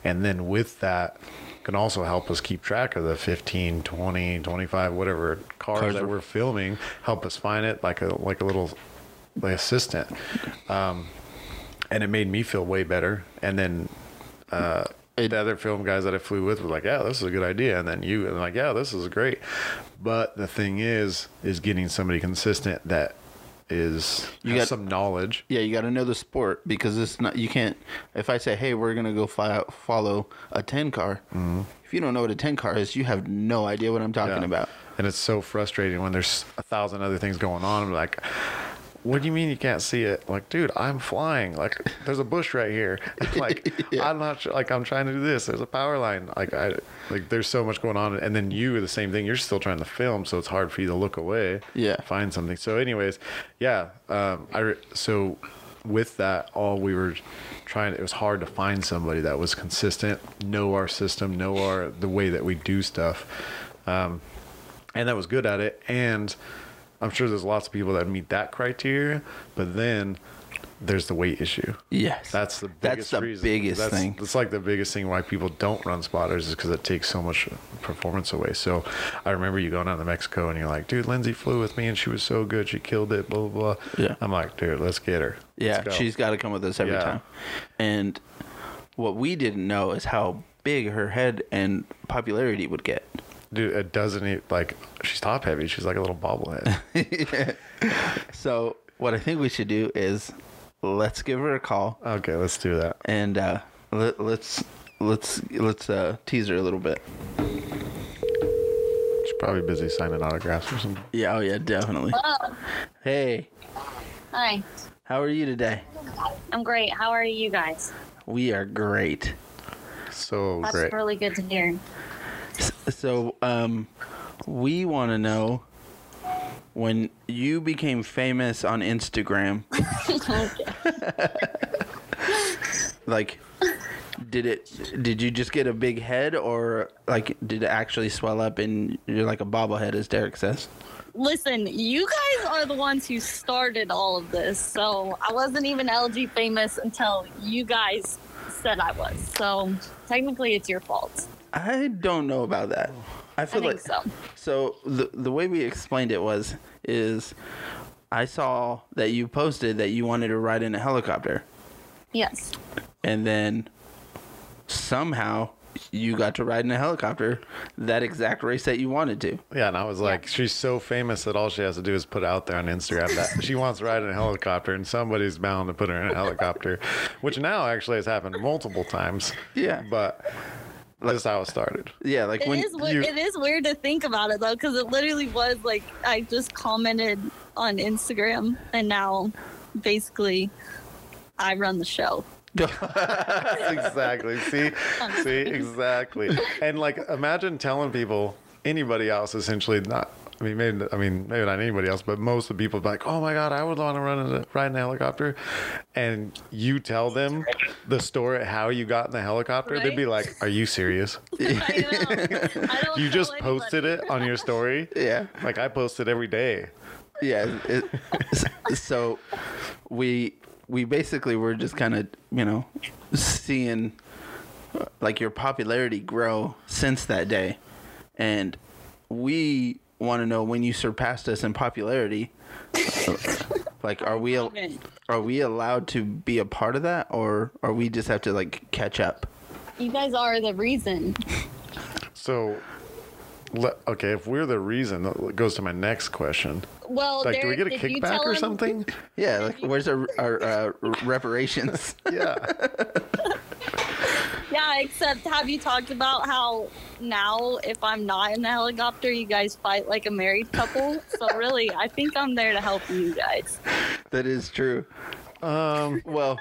and then with that can also help us keep track of the 15, 20, 25, whatever cars, Cars that we're filming. Help us find it like a like a little like assistant. Um, and it made me feel way better. And then uh, It- the other film guys that I flew with were like, "Yeah, this is a good idea," and then you and like, "Yeah, this is great." But the thing is, is getting somebody consistent that is You has got- some knowledge. Yeah, you got to know the sport because it's not. You can't. If I say, "Hey, we're gonna go fly, follow a ten car," if you don't know what a ten car is, you have no idea what I'm talking Mm-hmm. Yeah. about. And it's so frustrating when there's a thousand other things going on. I'm like, what do you mean you can't see it? Like, dude, I'm flying. Like, there's a bush right here. Like, Yeah. I'm not sure. Like, I'm trying to do this. There's a power line. Like, I like. There's so much going on. And then you are the same thing. You're still trying to film, so it's hard for you to look away. Yeah. Find something. So, anyways, yeah. Um, I re- so with that, all we were trying. It was hard to find somebody that was consistent, know our system, know our the way that we do stuff. Um, and that was good at it. And I'm sure there's lots of people that meet that criteria, but then there's the weight issue. Yes, That's the biggest that's the reason. biggest that's, thing. That's like the biggest thing why people don't run spotters is because it takes so much performance away. So I remember you going out to Mexico and you're like, dude, Lindsay flew with me and she was so good, she killed it, blah blah blah. Yeah. I'm like, dude, let's get her. Yeah, go." she's got to come with us every Yeah. time. And what we didn't know is how big her head and popularity would get. Dude. It doesn't even, like she's top heavy. She's like a little bobblehead. So what I think we should do is let's give her a call okay, let's do that. and uh, let, let's let's let's uh, tease her a little bit. She's probably busy signing autographs or something. Yeah, oh yeah, definitely. Hello. Hey, Hi. how are you today? I'm great. How are you guys? We are great. So great. That's great. really good to hear. So, um, we want to know when you became famous on Instagram. like, did it? Did you just get a big head, or like, did it actually swell up and you're like a bobblehead, as Derick says? Listen, you guys are the ones who started all of this. So I wasn't even LG famous until you guys said I was. So technically, it's your fault. I don't know about that. I I feel think like so. So the the way we explained it was is I saw that you posted that you wanted to ride in a helicopter Yes. and then somehow you got to ride in a helicopter that exact race that you wanted to. Yeah, and I was like, she's so famous that all she has to do is put out there on Instagram that she wants to ride in a helicopter, and somebody's bound to put her in a helicopter, which now actually has happened multiple times. Yeah. But that's how it started. Yeah, like It when is we- you- it is weird to think about it though, because it literally was like I just commented on Instagram, and now basically I run the show. exactly. See, see, exactly. And like, imagine telling people, anybody else, essentially not. I mean, maybe I mean maybe not anybody else, but most of the people be like, "Oh my god, I would want to run a, ride in a helicopter," and you tell them the story how you got in the helicopter, they'd be like, "Are you serious? I know. I don't You tell just posted anybody. it on your story? yeah. Like I post it every day." Yeah, it, so we we basically were just kind of, you know, seeing like your popularity grow since that day. And we want to know when you surpassed us in popularity. like are we al- are we allowed to be a part of that or or we just have to like catch up? You guys are the reason. So, le- okay, if we're the reason, that goes to my next question. Well, Like, do we get a kickback or him- something? Yeah, like where's our our uh, reparations? Yeah. Yeah, except have you talked about how now if I'm not in the helicopter, you guys fight like a married couple? so really, I think I'm there to help you guys. that is true. Um. Well,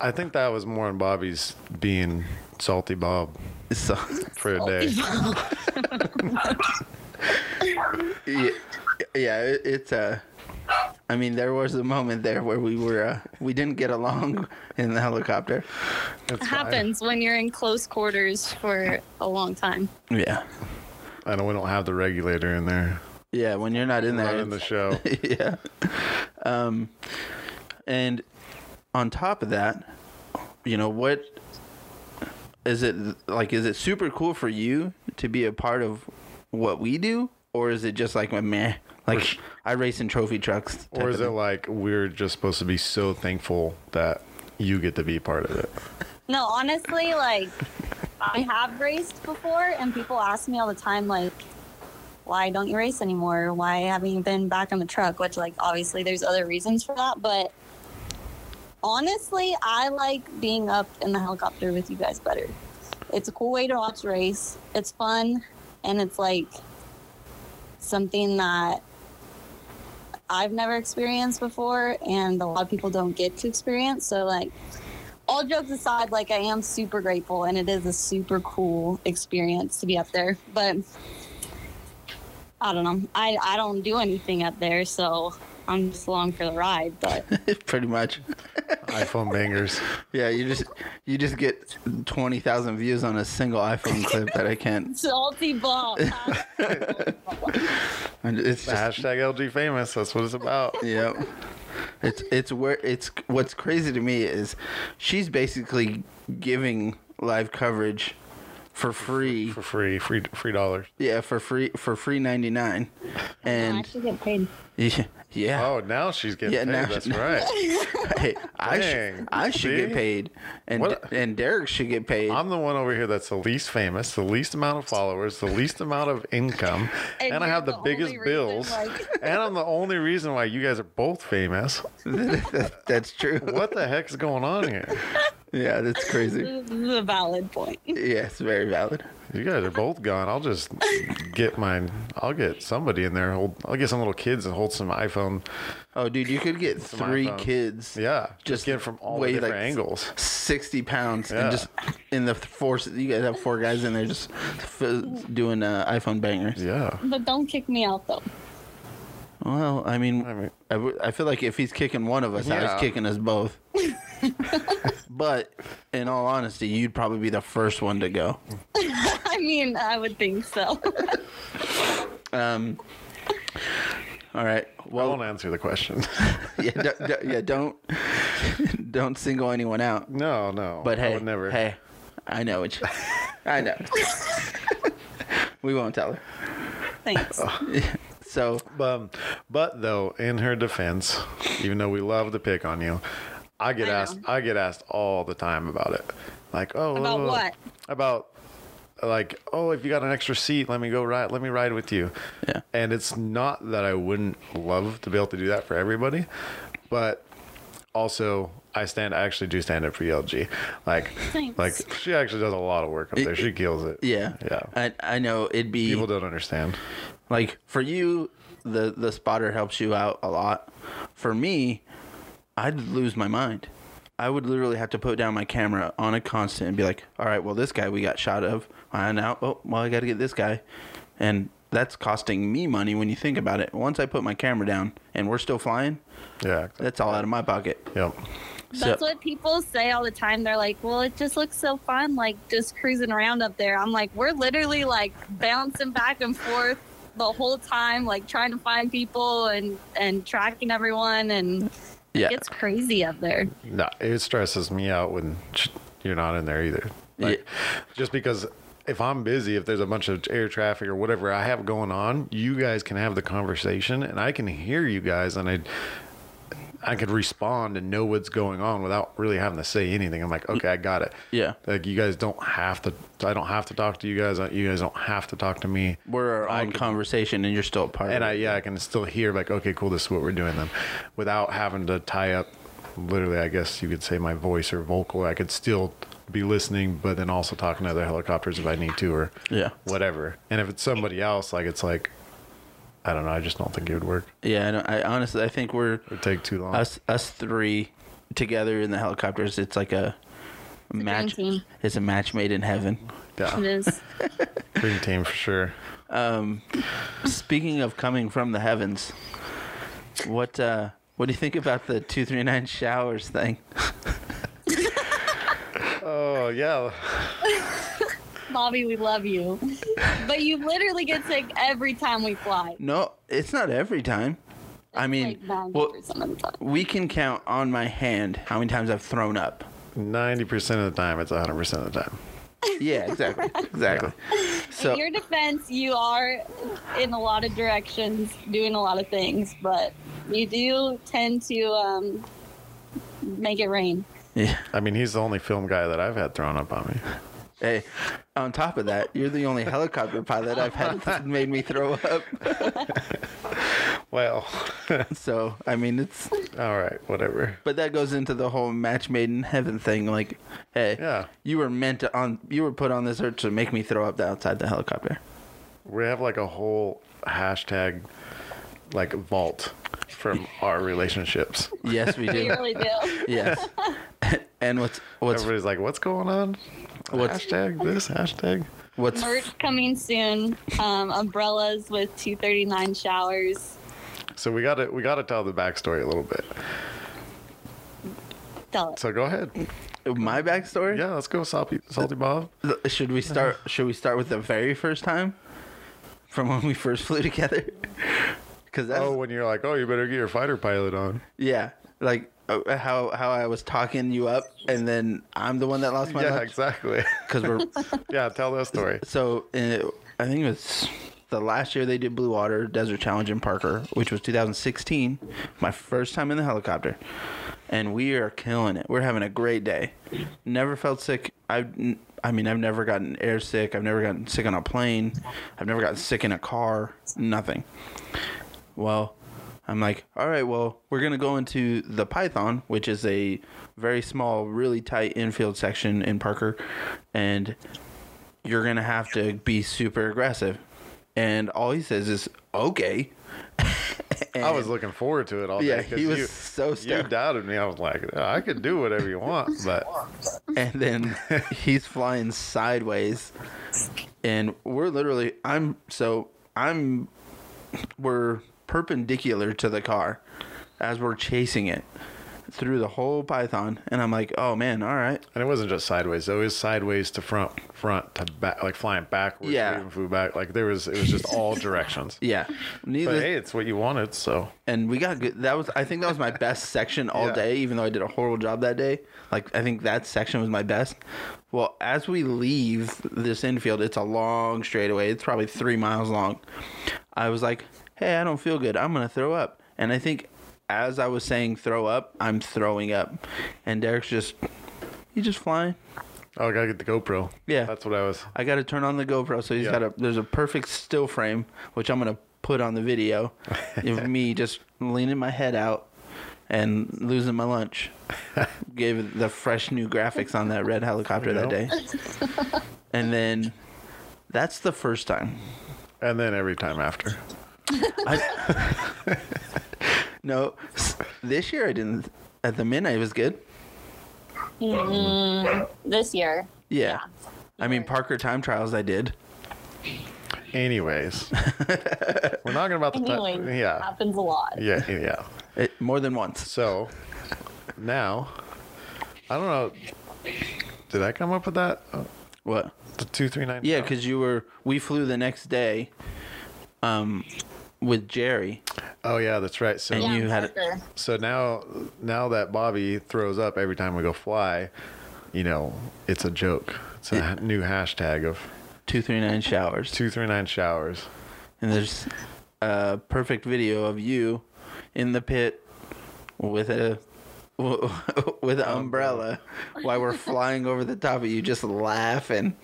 I think that was more on Bobby's being salty Bob so for a day. yeah, yeah it, it's uh I mean, there was a moment there where we were uh, we didn't get along in the helicopter. It's It fine. happens when you're in close quarters for a long time. Yeah, I know we don't have the regulator in there yeah. When you're not in there, In the show. yeah. Um, and on top of that, you know what? is it like is it super cool for you to be a part of what we do, or is it just like a meh? Like I race in trophy trucks. Or is it like we're just supposed to be so thankful that you get to be part of it? No, honestly, like I have raced before, and people ask me all the time, like, why don't you race anymore? Why haven't you been back on the truck? Which, like, obviously, there's other reasons for that, but honestly, I like being up in the helicopter with you guys better. It's a cool way to watch race. It's fun, and it's like something that I've never experienced before, and a lot of people don't get to experience. So, like, all jokes aside, like I am super grateful, and it is a super cool experience to be up there. But I don't know. I I don't do anything up there, so I'm just along for the ride. But pretty much? iPhone bangers. Yeah, you just you just get twenty thousand views on a single iPhone clip that I can't. salty ball. And it's just Hashtag LG famous. That's what it's about. Yep. It's it's where it's what's crazy to me is she's basically giving live coverage for free. For free, free, free dollars. Yeah, for free for free ninety nine. and I And actually get paid. yeah, yeah. Oh, now she's getting Yeah, paid. now- That's right. Hey, I Dang. should I should get paid, and What- and Derick should get paid. I'm the one over here that's the least famous, the least amount of followers, the least amount of income, And and, I have the, the biggest reason, bills. like- and I'm the only reason why you guys are both famous. That's true. What the heck is going on here? Yeah, that's crazy. This is a valid point. Yes, very valid. You guys are both gone. I'll just get mine. I'll get somebody in there. Hold. I'll get some little kids and hold some iPhone. Oh, dude, you could get Some three iPhones. kids. Yeah, Just just get from all the different like, angles. 60 pounds Yeah. and just in the force you guys have four guys in there just f- doing uh, iphone bangers Yeah. But don't kick me out though. Well i mean I mean, I, w- I feel like if he's kicking one of us out Yeah. he's kicking us both but in all honesty you'd probably be the first one to go I mean, I would think so. um all right I well won't answer the question. yeah, don't, don't- yeah don't don't single anyone out no, no. but I hey would never. hey i know what you i know we won't tell her Thanks. So Um, but though, in her defense, even though we love to pick on you, I get I asked. I get asked all the time about it. Like, oh, About oh, what? About like, oh, if you got an extra seat, let me go ride. Let me ride with you. Yeah. And it's not that I wouldn't love to be able to do that for everybody, but also I stand. I actually do stand up for ELG. Like, Thanks. like she actually does a lot of work up there. She kills it. yeah Yeah. i, I know it'd be People don't understand. Like for you, the the spotter helps you out a lot. For me, I'd lose my mind. I would literally have to put down my camera on a constant and be like, "All right, well, this guy we got shot of. I now, oh, well, I got to get this guy," and that's costing me money when you think about it. Once I put my camera down and we're still flying, Yeah. that's all out of my pocket. Yep. That's what people say all the time. They're like, "Well, it just looks so fun, like just cruising around up there." I'm like, "We're literally like bouncing back and forth the whole time, like trying to find people and and tracking everyone, and yeah, it's crazy up there." No, it stresses me out when you're not in there either. Like, Just because if I'm busy, if there's a bunch of air traffic or whatever I have going on, you guys can have the conversation and I can hear you guys and I I could respond and know what's going on without really having to say anything. I'm like, okay, I got it. yeah. Like you guys don't have to. I don't have to talk to you guys. Uh, you guys don't have to talk to me. We're our own can- conversation, and you're still a part of it. And I yeah, I can still hear like, okay, cool, this is what we're doing then, without having to tie up. Literally, I guess you could say my voice or vocal. I could still be listening, but then also talking to other helicopters if I need to or Yeah. whatever. And if it's somebody else, like it's like, I don't know. I just don't think it would work. Yeah, I, don't- I honestly, I think we're It would take too long. us us three together in the helicopters. It's like a match. team. It's a match made in heaven. It yeah, is. dream team for sure. Um, speaking of coming from the heavens, what uh, what do you think about the two three nine showers thing? Oh yeah, Bobby, we love you, but you literally get sick every time we fly. No, it's not every time. I mean, like well, of the time. we can count on my hand how many times I've thrown up. ninety percent of the time, it's hundred percent of the time. Yeah, exactly, exactly. So in your defense, you are in a lot of directions, doing a lot of things, but you do tend to um, make it rain. yeah. I mean, he's the only film guy that I've had thrown up on me. Hey, on top of that, you're the only helicopter pilot I've had that made me throw up. Well, So I mean, it's all right, whatever. but that goes into the whole match made in heaven thing. Like, hey, Yeah. you were meant to on, you were put on this earth to make me throw up the outside the helicopter. We have like a whole hashtag, like vault from our relationships. Yes, we You do. really do. yes. And what's what's Everybody's like, "What's going on?" What's- hashtag this hashtag? what's Merch coming soon. Um, umbrellas with 239 showers. So we got to we got to tell the backstory a little bit. Tell it. So go ahead. my backstory? Yeah, let's go, salty, salty Bob. Should we start? Should we start with the very first time, from when we first flew together? Because Oh, when you're like, "Oh, you better get your fighter pilot on." yeah, like how how I was talking you up, and then I'm the one that lost my yeah, lunch exactly. because we're yeah, tell that story. so. Uh, I think it was the last year they did Blue Water Desert Challenge in Parker, which was 2016. My first time in the helicopter, and we are killing it. We're having a great day. Never felt sick. I, I mean, I've never gotten air sick. I've never gotten sick on a plane. I've never gotten sick in a car. Nothing. Well, I'm like, all right, well, we're going to go into the Python, which is a very small, really tight infield section in Parker. And you're going to have to be super aggressive. And all he says is, okay. I was looking forward to it all day. Yeah, he was you, so You stoked. doubted me. I was like, I can do whatever you want, but and then he's flying sideways and we're literally i'm so i'm we're perpendicular to the car as we're chasing it through the whole python and i'm like oh man all right and it wasn't just sideways. It was sideways to front, front to back, like flying backwards. Yeah. even flew back. Like there was, it was just all directions. yeah But neither hey, it's what you wanted, so and we got good that was i think that was my best section all Yeah. day even though i did a horrible job that day like i think that section was my best well as we leave this infield it's a long straightaway it's probably three miles long i was like hey i don't feel good i'm gonna throw up and i think as i was saying throw up i'm throwing up and derick's just he's just flying oh, I gotta get the GoPro. Yeah. that's what I was. I got to turn on the GoPro, so he's Yeah. got a. There's a perfect still frame, which I'm gonna put on the video, of me just leaning my head out and losing my lunch. Gave the fresh new graphics on that red helicopter that day, and then that's the first time. And then every time after. I, no, this year I didn't. At the midnight it was good. Mm, this year. Yeah. I mean Parker time trials I did. Anyways, we're not talking about the Anyway, time. Yeah, happens a lot. yeah, yeah. It, more than once. So now, I don't know. Did I come up with that? Uh, What? The two three nine. Yeah, because you were. We flew the next day, um, with Jerry. Oh yeah, that's right. So And Yeah, you had- Parker. so now now that Bobby throws up every time we go fly, you know, it's a joke. It's a Yeah. new hashtag of Two three nine showers, two three nine showers. and there's a perfect video of you in the pit with a with an umbrella while we're flying over the top of you, just laughing.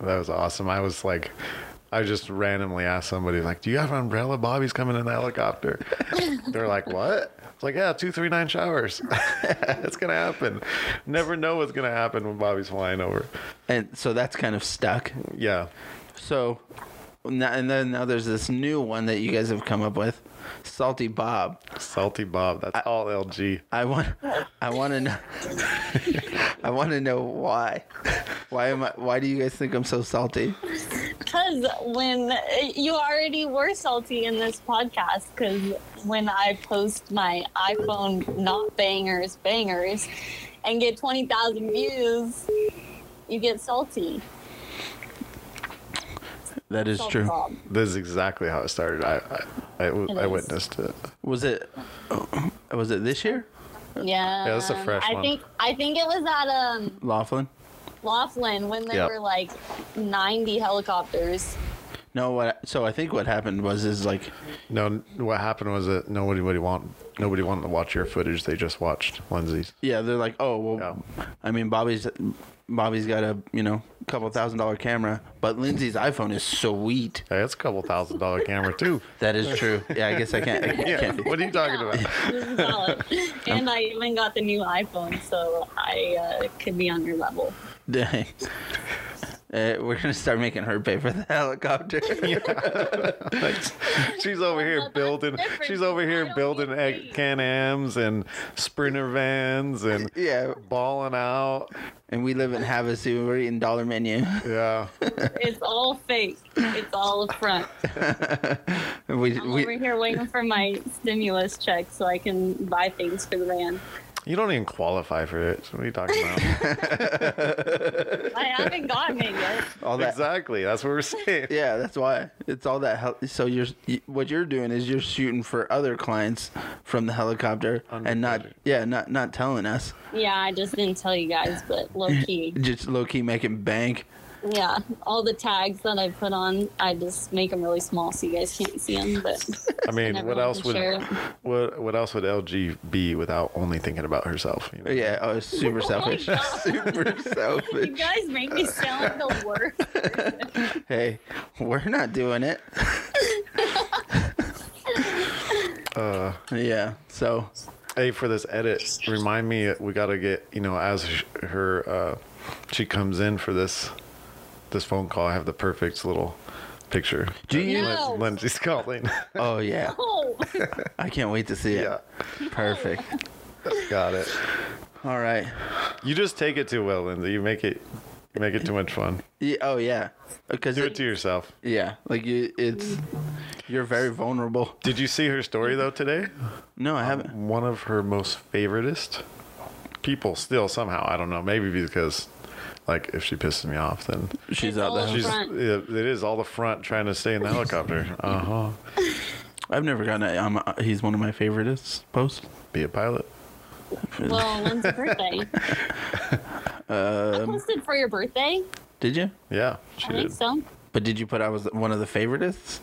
That was awesome. I was like, I just randomly asked somebody like, "Do you have an umbrella? Bobby's coming in the helicopter." They're like, "What?" It's like, "Yeah, two three nine showers. it's gonna happen. Never know what's gonna happen when Bobby's flying over." And so that's kind of stuck. Yeah, So, now, and then now there's this new one that you guys have come up with, Salty Bob. salty Bob. That's all LG. I want, I want to know, I want to know why. Why am I? Why do you guys think I'm so salty? Because when you already were salty in this podcast, because when I post my iPhone not bangers bangers and get 20,000 views, you get salty. That is true. Bob. This is exactly how it started. I I, I, I witnessed it. Was it? Was it this year? Yeah. Yeah, this is a fresh I one. think I think it was at um Laughlin. Laughlin when there Yep. were like 90 helicopters. No, what? So I think what happened was is like, No, what happened was that nobody would want nobody wanted to watch your footage. They just watched Lindsay's. yeah, they're like, oh well. I mean, Bobby's Bobby's got a you know couple thousand dollar camera, but Lindsay's iPhone is sweet. Hey, that's a couple thousand dollar camera too. That is true. Yeah, I guess I can't. I Yeah. can't What are you talking about? This is solid. and I even got the new iPhone, so I uh, could be on your level. Dang. Uh, we're gonna start making her pay for the helicopter. she's over here that's building. She's over here building get. Can-Ams and Sprinter vans and yeah, balling out. And we live in Havasu. We're eating dollar menu. Yeah. It's all fake. It's all a front. we, I'm we, over here waiting for my stimulus check so I can buy things for the van. You don't even qualify for it. What are you talking about? I haven't gotten it yet. all that. exactly. That's what we're saying. Yeah, that's why it's all that. Hel- so you're you- what you're doing is you're shooting for other clients from the helicopter and not Understood. yeah not not telling us. Yeah, I just didn't tell you guys, but low key. Just low key making bank. Yeah, all the tags that I put on, I just make them really small so you guys can't see them. But I mean, and what else would what what else would LG be without only thinking about herself? You know? Yeah, oh, it's super selfish. God. super selfish. You guys make me sound the worst. Hey, we're not doing it. Uh, Yeah. So hey, for this edit, remind me we got to get you know as her uh, she comes in for this this phone call. I have the perfect little picture. Do you- Lin- No. Lindsay's calling. oh yeah, I can't wait to see it. yeah, Perfect. got it. All right. You just take it too well, Lindsay. You make it you make it too much fun. Yeah, oh yeah. Because Do it to yourself. yeah, like you, it's you're very vulnerable. Did you see her story though today? No, I haven't. One of her most favoritist people still somehow. I don't know. Maybe because like if she pisses me off, then She's It's out there. she's Front. it is all the front trying to stay in the helicopter. Uh huh. I've never gotten a, I'm a, he's one of my favorites posts. Be a pilot. Well, when's your birthday? I Um, posted for your birthday. did you? Yeah, she I think did. so. But did you put I was one of the favorites?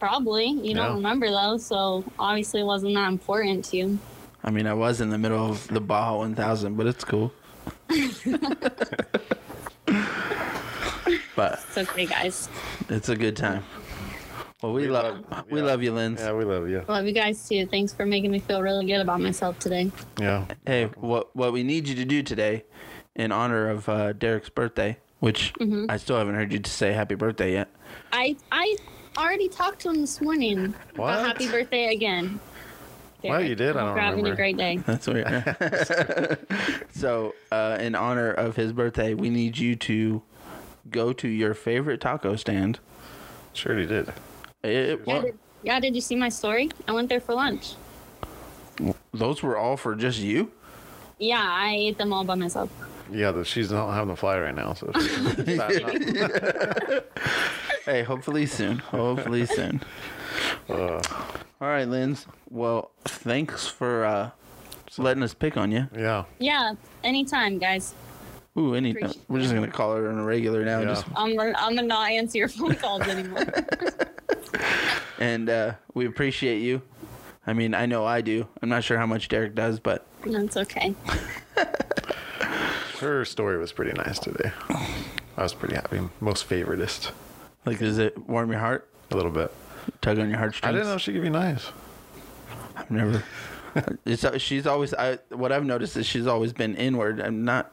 Probably. You Yeah. don't remember though, so obviously it wasn't that important to you. I mean, I was in the middle of the Baja 1000, but it's cool. but It's okay, guys. it's a good time. Well, we, We love, love- we yeah. love you, Linz. Yeah, we love you. Love you guys too. Thanks for making me feel really good about myself today. Yeah. Hey, what what we need you to do today, in honor of uh, Derick's birthday, which Mm-hmm. I still haven't heard you to say happy birthday yet. I I already talked to him this morning What? about happy birthday again. Well, you did? I Hope don't you're having remember. a great day. That's weird. so, uh, in honor of his birthday, we need you to go to your favorite taco stand. Sure, he did. It, Yeah, did, yeah, did you see my story? I went there for lunch. those were all for just you. Yeah, I ate them all by myself. Yeah, the, she's not having the fly right now, so she's fattening up. Hey, hopefully soon. Hopefully soon. Uh, All right, Linz. Well, thanks for uh, letting us pick on you. yeah. Yeah, anytime, guys. Ooh, any, Appreciate we're just gonna call her on a regular now. Yeah. Just I'm I'm gonna not answer your phone calls anymore. and uh, we appreciate you. I mean, I know I do. I'm not sure how much Derick does, but That's okay. Her story was pretty nice today. I was pretty happy. Most favoritist. like, does it warm your heart? A little bit. Tug on your heartstrings? I didn't know she could be nice. I've never. It's uh, she's always. I what I've noticed is she's always been inward and not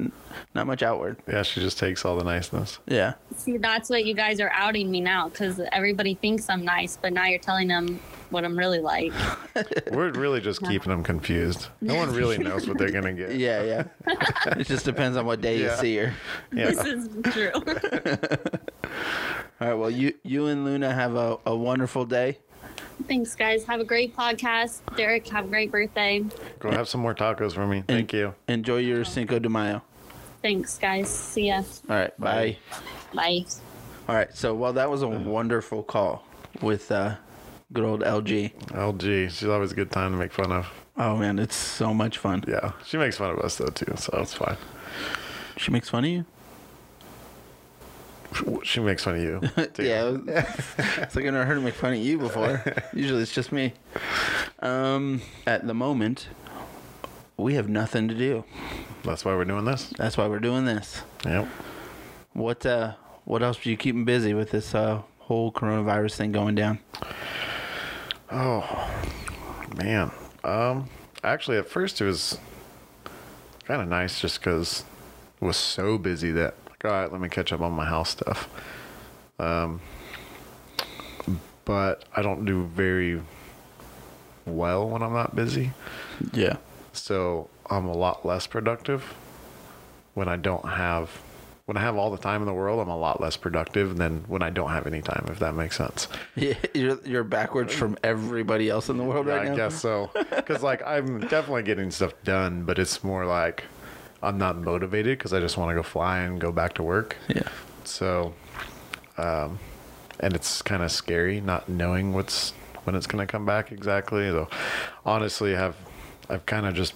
not much outward. Yeah, she just takes all the niceness. Yeah. See, that's what you guys are outing me now because everybody thinks I'm nice, but now you're telling them what I'm really like. We're really just keeping them confused. No one really knows what they're gonna get. Yeah, yeah. it just depends on what day you see her. Yeah. This is true. All right. Well, you you and Luna have a, a wonderful day. Thanks, guys. Have a great podcast. Derick, have a great birthday. Go have some more tacos for me. Thank you. Enjoy your Cinco de Mayo. Thanks, guys. See ya. All right. Bye. Bye. All right. So, well, that was a wonderful call with uh, good old LG. LG, she's always a good time to make fun of. Oh man, it's so much fun. Yeah, she makes fun of us though too, so it's fine. She makes fun of you. She makes fun of you. yeah, it's like I never heard her make fun of you before. Usually it's just me. Um, at the moment, we have nothing to do. That's why we're doing this. That's why we're doing this. Yep. What uh, what else are you keeping busy with this uh whole coronavirus thing going down? Oh, man. Um, actually, at first it was kind of nice just because it was so busy that, all right, let me catch up on my house stuff. Um, but I don't do very well when I'm not busy. Yeah. So I'm a lot less productive when I don't have. When I have all the time in the world, I'm a lot less productive than when I don't have any time, if that makes sense. Yeah, you're you're backwards from everybody else in the world right I now. guess so. Because like I'm definitely getting stuff done, but it's more like I'm not motivated because I just want to go fly and go back to work. Yeah. So, um, and it's kind of scary not knowing what's when it's gonna come back exactly. So, honestly, I've I've kind of just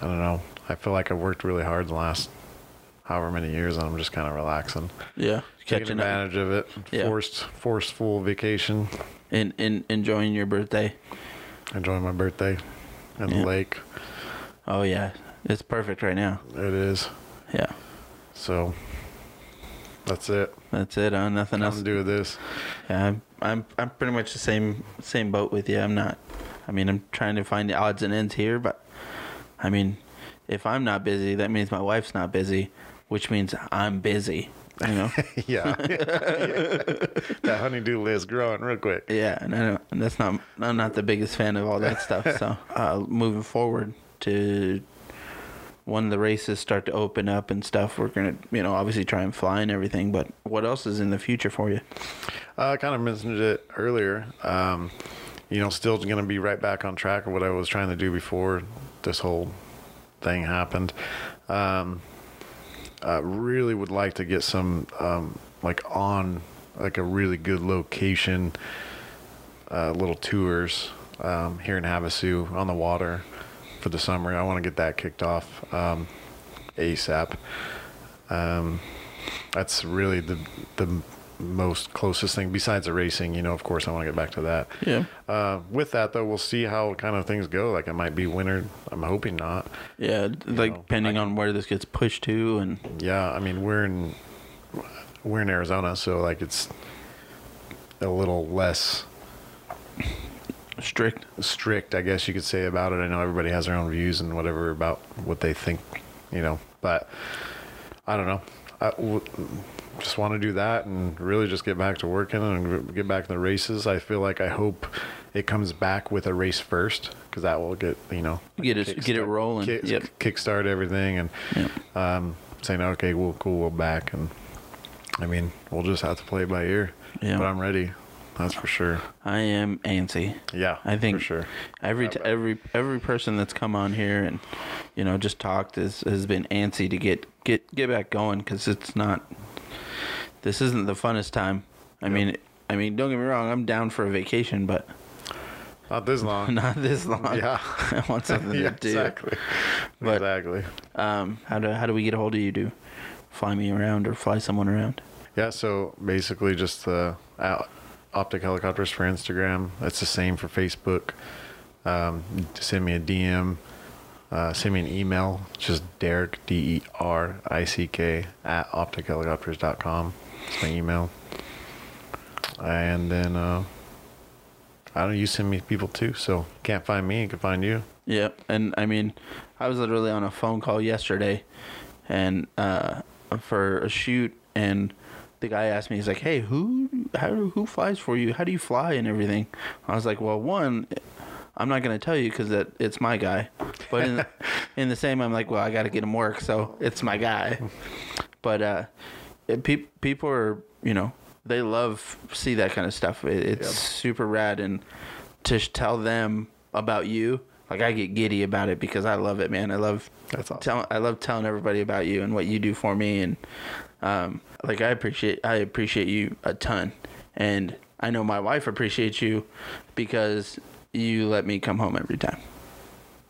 I don't know. I feel like I've worked really hard the last however many years, and I'm just kind of relaxing, Yeah. taking Catching up advantage of it. Yeah. Forced forceful vacation, and, and enjoying your birthday. enjoying my birthday and Yeah. the lake. Oh yeah, it's perfect right now. It is. Yeah. So that's it. That's it. Uh, nothing Nothing else. to do with this. Yeah, I'm, I'm I'm pretty much the same same boat with you. I'm not. I mean, I'm trying to find the odds and ends here, but I mean, if I'm not busy, that means my wife's not busy, which means I'm busy. You know. yeah. that honeydew list growing real quick. yeah, and, I don't, and that's not. I'm not the biggest fan of all that stuff. So uh, moving forward to when the races start to open up and stuff, we're gonna, you know, obviously try and fly and everything. But what else is in the future for you? Uh, I kind of mentioned it earlier. Um, you know, still going to be right back on track of what I was trying to do before this whole thing happened. Um, I really would like to get some, um, like on like a really good location, uh, little tours um, here in Havasu on the water for the summer. I want to get that kicked off um, ASAP. Um, that's really the the most closest thing besides the racing. You know, of course, I want to get back to that. Yeah. Uh, with that though, we'll see how kind of things go. Like it might be winter. I'm hoping not. Yeah, like know, depending on where this gets pushed to, and Yeah, I mean we're in we're in Arizona, so like it's a little less strict. strict, I guess you could say about it. I know everybody has their own views and whatever about what they think, you know, but I don't know. I w- just want to do that and really just get back to working and get back in the races. I feel like I hope it comes back with a race first because that will get you know Get it- get it rolling. kick, Yep. kickstart everything and Yeah. um, saying okay, well, cool, we're back and I mean we'll just have to play by ear. Yeah. But I'm ready. That's for sure. I am antsy. Yeah, I think for sure. every t- every every person that's come on here and you know just talked is, has been antsy to get get get back going because it's not. This isn't the funnest time. I Yep. mean, I mean, don't get me wrong. I'm down for a vacation, but Not this long. not this long. Yeah. I want something yeah, to do. exactly. But- exactly. Um, how do how do we get a hold of you? To fly me around or fly someone around? Yeah, so basically just the uh, optic helicopters for Instagram. It's the same for Facebook. Um, send me a DM. Uh, send me an email. Just Derick D E R I C K at optichelicopters.com. It's my email. And then uh, I don't. You send me people too. So can't find me. Can find you. Yeah, and I mean, I was literally on a phone call yesterday, and uh, for a shoot, and the guy asked me, he's like, "Hey, who, how, who flies for you? How do you fly and everything?" I was like, "Well, one, I'm not gonna tell you because that it's my guy, but in the, in the same, I'm like, well, I got to get him work, so it's my guy." But uh, it, pe- people are, you know, they love see that kind of stuff. It, it's Yep. super rad, and to tell them about you, like I get giddy about it because I love it, man. I love That's awesome. tell, I love telling everybody about you and what you do for me, and um, like I appreciate I appreciate you a ton, and I know my wife appreciates you because you let me come home every time.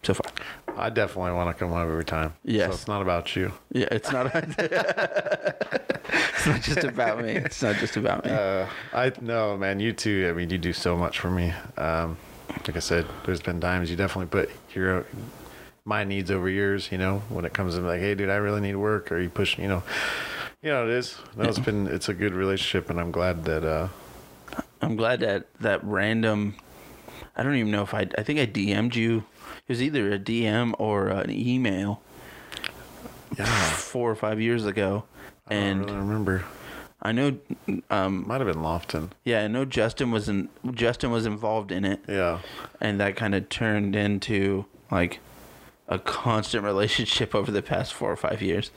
So far, I definitely want to come home every time. Yes. So it's not about you. yeah, it's not. It's not just about me. It's not just about me. Uh, I no man, you too. I mean, you do so much for me. Um, like I said, there's been times you definitely put your my needs over yours. You know, when it comes to like, hey, dude, I really need work, or you push, you know, you know, it is. No, it's been it's a good relationship, and I'm glad that. uh I'm glad that that random. I don't even know if I. I think I DM'd you. It was either a DM or an email Yeah, four or five years ago, I don't and really remember. I know. Um, Might have been Lofton. yeah, I know Justin was in. Justin was involved in it, Yeah, and that kind of turned into like a constant relationship over the past four or five years.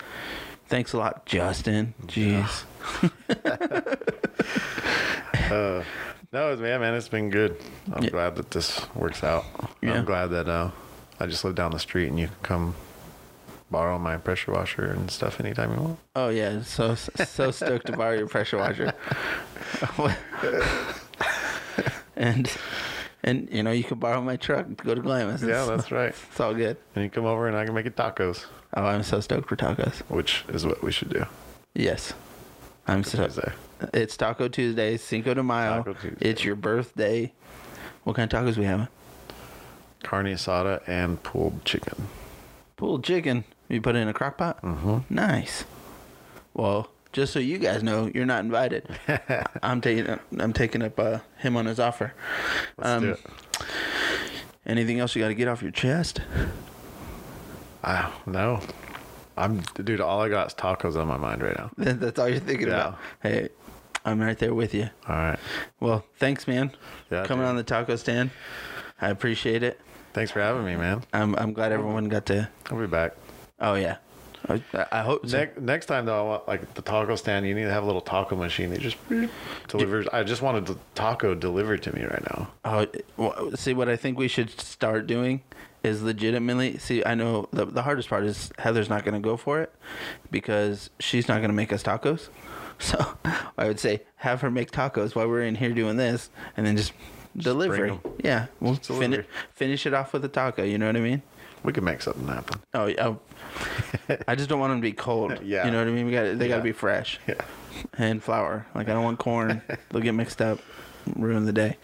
Thanks a lot, Justin. Jeez. uh, no, yeah, man, it's been good. I'm Yeah. glad that this works out. Yeah. I'm glad that uh, I just live down the street and you can come borrow my pressure washer and stuff anytime you want. Oh yeah, so so stoked to borrow your pressure washer. and and you know you can borrow my truck to go to Glamis. Yeah, that's right. It's all good. And you come over and I can make you tacos, Oh, I'm so stoked for tacos. which is what we should do. Yes, I'm so. Tuesday. It's Taco Tuesday, Cinco de Mayo. Taco Tuesday. It's your birthday. What kind of tacos we having? Carne asada and pulled chicken. Pulled chicken. You put it in a crock pot. Mm-hmm. Nice. Well, just so you guys know, you're not invited. I'm taking I'm taking up uh, him on his offer. Let's Um, do it. Anything else you got to get off your chest? Ah, no. I'm, dude, all I got is tacos on my mind right now. That's all you're thinking Yeah. about. Hey, I'm right there with you. All right. Well, thanks, man. Yeah, Coming dude. on the taco stand. I appreciate it. Thanks for having me, man. I'm I'm glad everyone got to. I'll be back. Oh yeah. I, I hope so. Next, next time though, I want like the taco stand. You need to have a little taco machine that just delivers. I just wanted the taco delivered to me right now. Oh, well, see what I think we should start doing is legitimately see. I know the the hardest part is Heather's not going to go for it because she's not going to make us tacos. So I would say have her make tacos while we're in here doing this, and then just, deliver. 'em. Yeah, we'll Just finish it off with a taco. You know what I mean? We could make something happen. Oh yeah. I just don't want them to be cold. Yeah. You know what I mean? We got they got to be fresh. Yeah. And flour. Like I don't want corn. They'll get mixed up, ruin the day.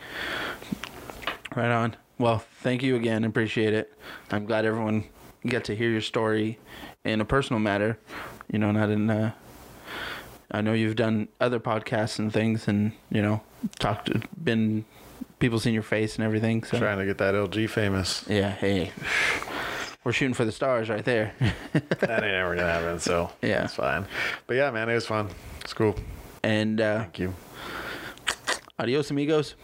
Right on. Well, thank you again. Appreciate it. I'm glad everyone got to hear your story in a personal matter. You know, not in. Uh, I know you've done other podcasts and things, and you know, talked, to been people seen your face and everything. So Trying to get that LG famous. yeah, hey, we're shooting for the stars right there. that ain't ever gonna happen. So Yeah. it's fine. But yeah, man, it was fun. It's cool. and uh, Thank you. adios, amigos.